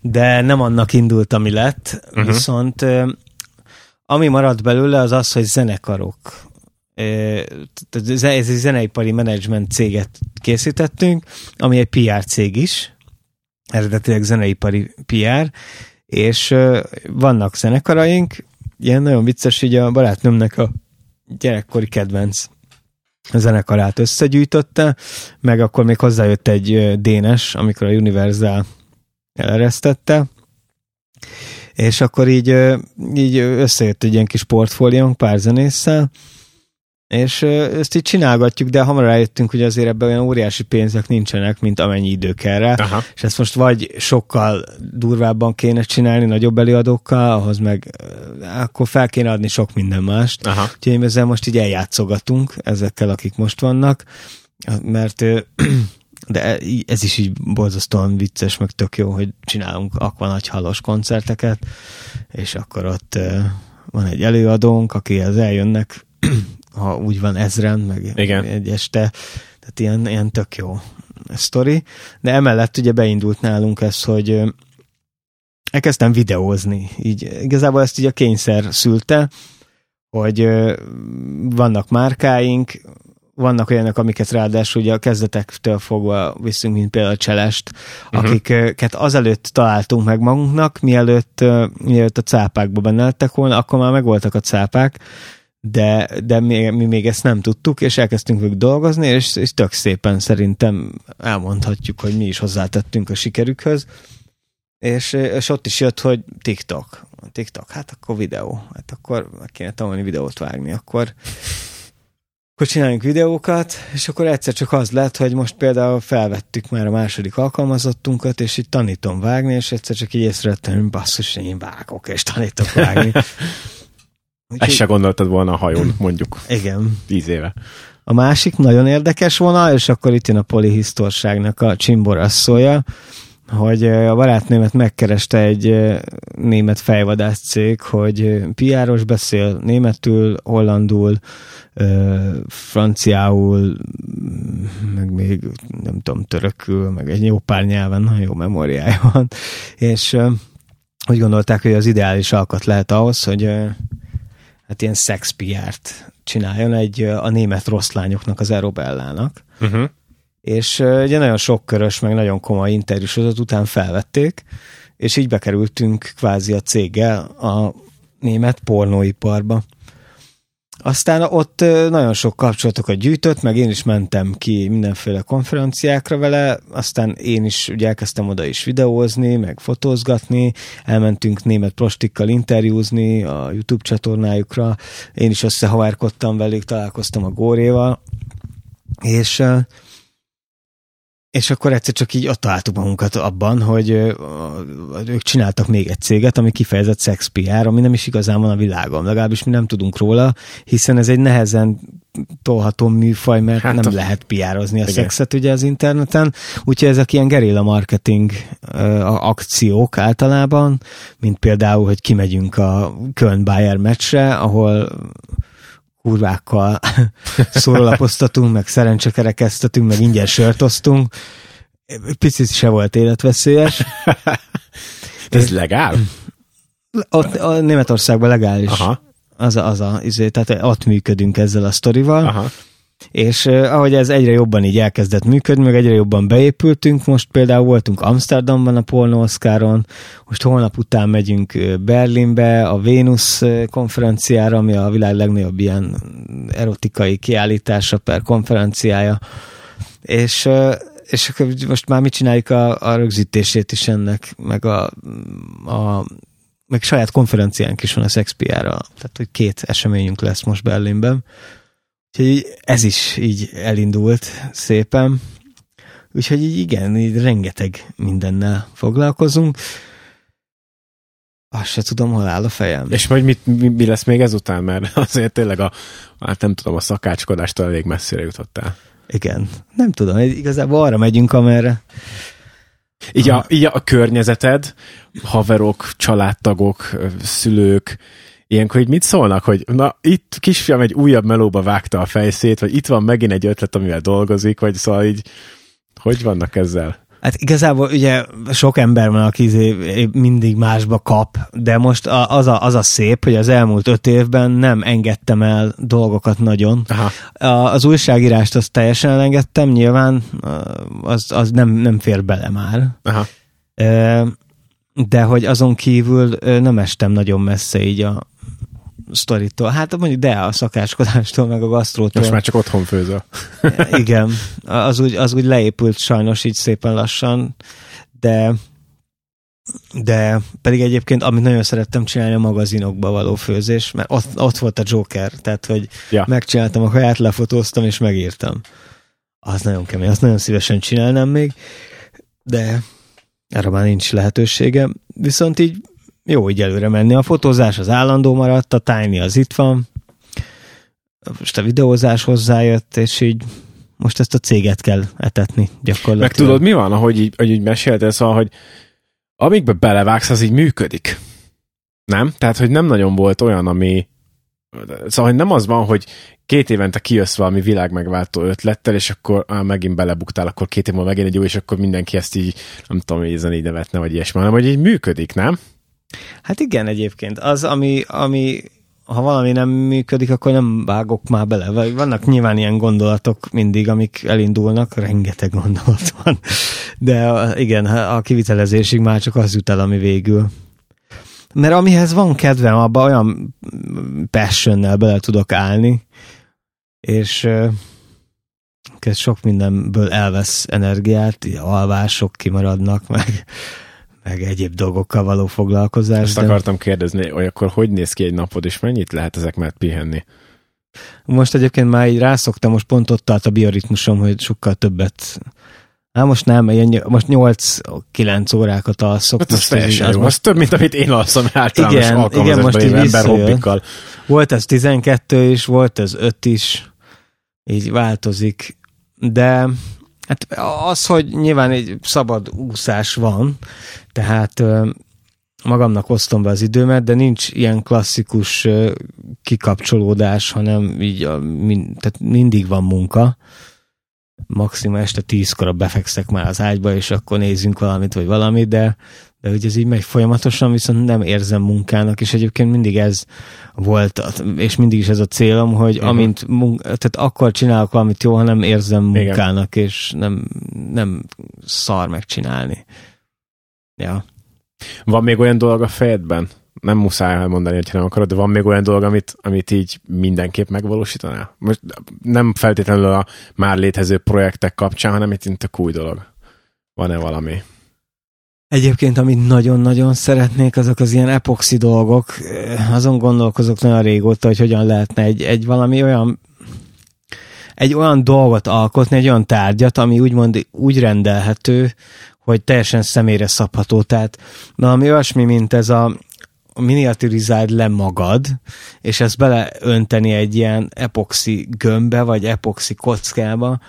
de nem annak indult, ami lett. Uh-huh. Viszont ami maradt belőle, az az, hogy zenekarok ez egy zeneipari menedzsment céget készítettünk, ami egy PR cég is, eredetileg zeneipari PR, és vannak zenekaraink, ilyen nagyon vicces, hogy a barátnőmnek a gyerekkori kedvenc zenekarát összegyűjtötte, meg akkor még hozzájött egy Dénes, amikor a Universal eleresztette, és akkor így, így összejött egy ilyen kis portfóliónk pár zenésszel, és ezt így csinálgatjuk, de hamar rájöttünk, hogy azért ebben olyan óriási pénzek nincsenek, mint amennyi idő kell rá. Aha. És ezt most vagy sokkal durvábban kéne csinálni, nagyobb előadókkal, ahhoz meg akkor fel kéne adni sok minden mást. Aha. Úgyhogy ezzel most így eljátszogatunk ezekkel, akik most vannak, mert [clears throat] de ez is így borzasztóan vicces, meg tök jó, hogy csinálunk akva nagy halos koncerteket, és akkor ott van egy előadónk, akihez eljönnek ha úgy van ezren, meg Igen. egy este. Tehát ilyen, ilyen tök jó sztori. De emellett ugye beindult nálunk ez, hogy elkezdtem videózni. Így igazából ezt így a kényszer szülte, hogy vannak márkáink, vannak olyanok, amiket ráadásul ugye a kezdetektől fogva viszünk, mint például a Cselest, uh-huh. akiket azelőtt találtunk meg magunknak, mielőtt, mielőtt a cápákba benne lettek volna, akkor már megvoltak a cápák, de, de mi, mi még ezt nem tudtuk, és elkezdtünk velük dolgozni, és, és tök szépen szerintem elmondhatjuk, hogy mi is hozzátettünk a sikerükhöz, és, és ott is jött, hogy TikTok. TikTok, hát akkor videó. Hát akkor meg kéne tanulni videót vágni. Akkor, akkor csináljunk videókat, és akkor egyszer csak az lett, hogy most például felvettük már a második alkalmazottunkat, és itt tanítom vágni, és egyszer csak így észrevettem, hogy basszus, én vágok, és tanítok vágni. [laughs] Úgyhogy... Ezt se gondoltad volna a hajón, mondjuk. Igen. Tíz éve. A másik nagyon érdekes volna, és akkor itt jön a polihisztorságnak a csimborasszója, hogy a barátnémet megkereste egy német fejvadász cég, hogy piáros beszél németül, hollandul, franciául, meg még nem tudom, törökül, meg egy jó pár nyelven, nagyon jó memóriája van, és úgy gondolták, hogy az ideális alkat lehet ahhoz, hogy hát ilyen sex PR-t csináljon egy a német rossz lányoknak, az Erobellának. Uh-huh és ugye nagyon sok körös, meg nagyon komoly interjúsozat után felvették, és így bekerültünk kvázi a céggel a német pornóiparba. Aztán ott nagyon sok kapcsolatokat gyűjtött, meg én is mentem ki mindenféle konferenciákra vele, aztán én is ugye elkezdtem oda is videózni, meg fotózgatni, elmentünk német prostikkal interjúzni a YouTube csatornájukra, én is összehavárkodtam velük, találkoztam a Góréval, és és akkor egyszer csak így ott találtuk magunkat abban, hogy ők csináltak még egy céget, ami kifejezett sex PR, ami nem is igazán van a világon. Legalábbis mi nem tudunk róla, hiszen ez egy nehezen tolható műfaj, mert hát nem a... lehet piározni a Igen. szexet ugye az interneten. Úgyhogy ezek ilyen gerilla marketing akciók általában, mint például, hogy kimegyünk a Köln Bayer meccsre, ahol kurvákkal [laughs] szórólapoztatunk, meg szerencsekerekeztetünk, meg ingyen sört osztunk. Picit se volt életveszélyes. [laughs] Ez legál? Ott, a Németországban legális. Aha. Az a, az a, izé, tehát ott működünk ezzel a sztorival. Aha. És ahogy ez egyre jobban így elkezdett működni, meg egyre jobban beépültünk, most például voltunk Amsterdamban a Porno Oscaron, most holnap után megyünk Berlinbe a Vénusz konferenciára, ami a világ legnagyobb ilyen erotikai kiállítása per konferenciája, és és akkor most már mit csináljuk a, a rögzítését is ennek, meg a, a meg saját konferenciánk is van a Sexpiára, tehát hogy két eseményünk lesz most Berlinben, Úgyhogy ez is így elindult szépen. Úgyhogy így igen, így rengeteg mindennel foglalkozunk. Azt se tudom, hol áll a fejem. És majd mit, mi, mi lesz még ezután, mert [laughs] azért tényleg a, hát nem tudom, a szakácskodástól elég messzire jutottál. Igen, nem tudom, igazából arra megyünk, amerre. Így a, így a környezeted, haverok, családtagok, szülők, ilyenkor így mit szólnak, hogy na itt kisfiam egy újabb melóba vágta a fejszét, vagy itt van megint egy ötlet, amivel dolgozik, vagy szóval így hogy vannak ezzel? Hát igazából ugye sok ember van, aki izé mindig másba kap, de most az a, az a szép, hogy az elmúlt öt évben nem engedtem el dolgokat nagyon. Aha. Az újságírást azt teljesen elengedtem, nyilván az, az nem, nem fér bele már. Aha. De hogy azon kívül nem estem nagyon messze így a, sztoritól. Hát mondjuk de a szakáskodástól, meg a gasztrótól. Most már csak otthon főzöl. [laughs] Igen, az úgy, az úgy leépült sajnos így szépen lassan, de de pedig egyébként, amit nagyon szerettem csinálni, a magazinokba való főzés, mert ott, ott volt a Joker, tehát, hogy ja. megcsináltam a kaját, lefotóztam és megírtam. Az nagyon kemény, azt nagyon szívesen csinálnám még, de erre már nincs lehetősége. Viszont így jó így előre menni. A fotózás az állandó maradt, a Tiny az itt van, most a videózás hozzájött, és így most ezt a céget kell etetni gyakorlatilag. Meg tudod, mi van, ahogy így, ahogy így meséltél, szóval, hogy amikbe belevágsz, az így működik. Nem? Tehát, hogy nem nagyon volt olyan, ami Szóval nem az van, hogy két évente kijössz valami világmegváltó ötlettel, és akkor á, megint belebuktál, akkor két év múlva megint egy jó, és akkor mindenki ezt így, nem tudom, így így nevetne, vagy ilyesmi, hanem hogy így működik, nem? Hát igen, egyébként. Az, ami, ami ha valami nem működik, akkor nem vágok már bele. Vannak nyilván ilyen gondolatok mindig, amik elindulnak, rengeteg gondolat van. De igen, a kivitelezésig már csak az jut el, ami végül. Mert amihez van kedvem, abban olyan passionnel bele tudok állni, és sok mindenből elvesz energiát, alvások kimaradnak, meg meg egyéb dolgokkal való foglalkozás. Ezt de... akartam kérdezni, hogy akkor hogy néz ki egy napod, és mennyit lehet ezek mert pihenni? Most egyébként már így rászoktam, most pont ott állt a bioritmusom, hogy sokkal többet Hát most nem, ilyen, most 8-9 órákat alszok. Hát most ez az, most... több, mint amit én alszom általános igen, igen, most így ember hobbikkal. Volt ez 12 is, volt ez 5 is, így változik, de Hát az, hogy nyilván egy szabad úszás van, tehát magamnak osztom be az időmet, de nincs ilyen klasszikus kikapcsolódás, hanem így a, tehát mindig van munka. Maximum este tízkor befekszek már az ágyba, és akkor nézzünk valamit, vagy valamit, de de hogy ez így megy folyamatosan, viszont nem érzem munkának, és egyébként mindig ez volt, és mindig is ez a célom, hogy uh-huh. amint munk- tehát akkor csinálok valamit jó, ha nem érzem munkának, Igen. és nem, nem szar megcsinálni. Ja. Van még olyan dolog a fejedben? Nem muszáj elmondani, hogy nem akarod, de van még olyan dolog, amit, amit így mindenképp megvalósítanál? Most nem feltétlenül a már létező projektek kapcsán, hanem itt a új dolog. Van-e valami? Egyébként, amit nagyon-nagyon szeretnék, azok az ilyen epoxi dolgok. Azon gondolkozok nagyon régóta, hogy hogyan lehetne egy, egy valami olyan egy olyan dolgot alkotni, egy olyan tárgyat, ami úgymond úgy rendelhető, hogy teljesen személyre szabható. Tehát valami olyasmi, mint ez a miniaturizáld le magad, és ezt beleönteni egy ilyen epoxi gömbbe, vagy epoxi kockába,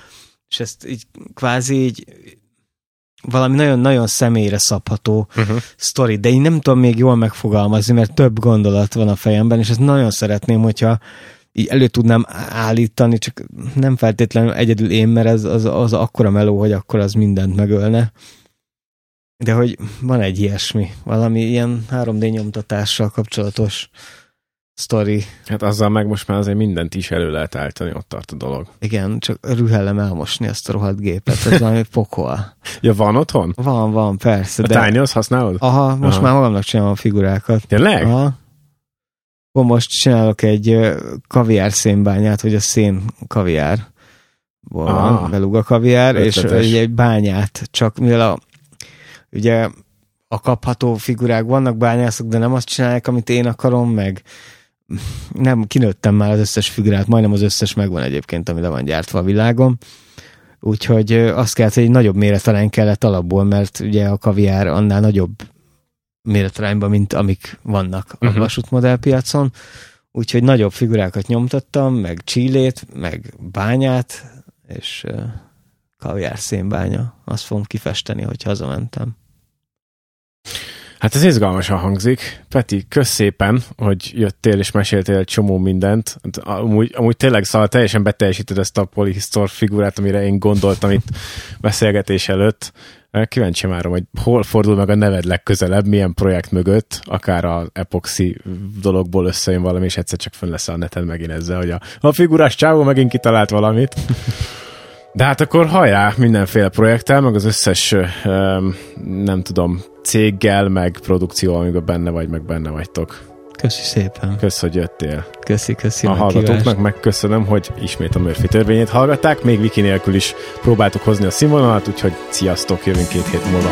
és ezt így kvázi így valami nagyon-nagyon személyre szabható uh-huh. sztori, de én nem tudom még jól megfogalmazni, mert több gondolat van a fejemben, és ezt nagyon szeretném, hogyha így elő tudnám állítani, csak nem feltétlenül egyedül én, mert ez az, az akkora meló, hogy akkor az mindent megölne. De hogy van egy ilyesmi, valami ilyen 3D nyomtatással kapcsolatos sztori. Hát azzal meg most már azért mindent is elő lehet állítani, ott tart a dolog. Igen, csak rühellem elmosni ezt a rohadt gépet, ez valami [laughs] pokol. ja, van otthon? Van, van, persze. A de... Tiny-hoz használod? Aha, most Aha. már magamnak csinálom a figurákat. Tényleg? Aha. Akkor most csinálok egy kaviár szénbányát, vagy a szén kaviár. Van, beluga kaviár, Ötletes. és egy bányát, csak mivel a, ugye a kapható figurák vannak bányászok, de nem azt csinálják, amit én akarom, meg nem, kinőttem már az összes figurát, majdnem az összes megvan egyébként, ami le van gyártva a világon. Úgyhogy azt kellett, hogy egy nagyobb méretarán kellett alapból, mert ugye a kaviár annál nagyobb méretarányban, mint amik vannak uh-huh. a mhm. vasútmodellpiacon. Úgyhogy nagyobb figurákat nyomtattam, meg csílét, meg bányát, és kaviár szénbánya. Azt fogom kifesteni, hogy hazamentem. Hát ez izgalmasan hangzik. Peti, kösz szépen, hogy jöttél és meséltél egy csomó mindent. Hát amúgy, amúgy tényleg szóval teljesen beteljesíted ezt a polihisztor figurát, amire én gondoltam itt beszélgetés előtt. Kíváncsi már, hogy hol fordul meg a neved legközelebb, milyen projekt mögött, akár a epoxi dologból összejön valami, és egyszer csak fönn lesz a neten megint ezzel, hogy a, a figurás csávó megint kitalált valamit. De hát akkor hajrá mindenféle projekttel, meg az összes, nem tudom, céggel, meg produkció, amiben benne vagy, meg benne vagytok. Köszi szépen. Kösz, hogy jöttél. Köszi, köszi. A hallgatóknak megköszönöm, hogy ismét a Murphy törvényét hallgatták. Még Viki nélkül is próbáltuk hozni a színvonalat, úgyhogy sziasztok, jövünk két hét múlva.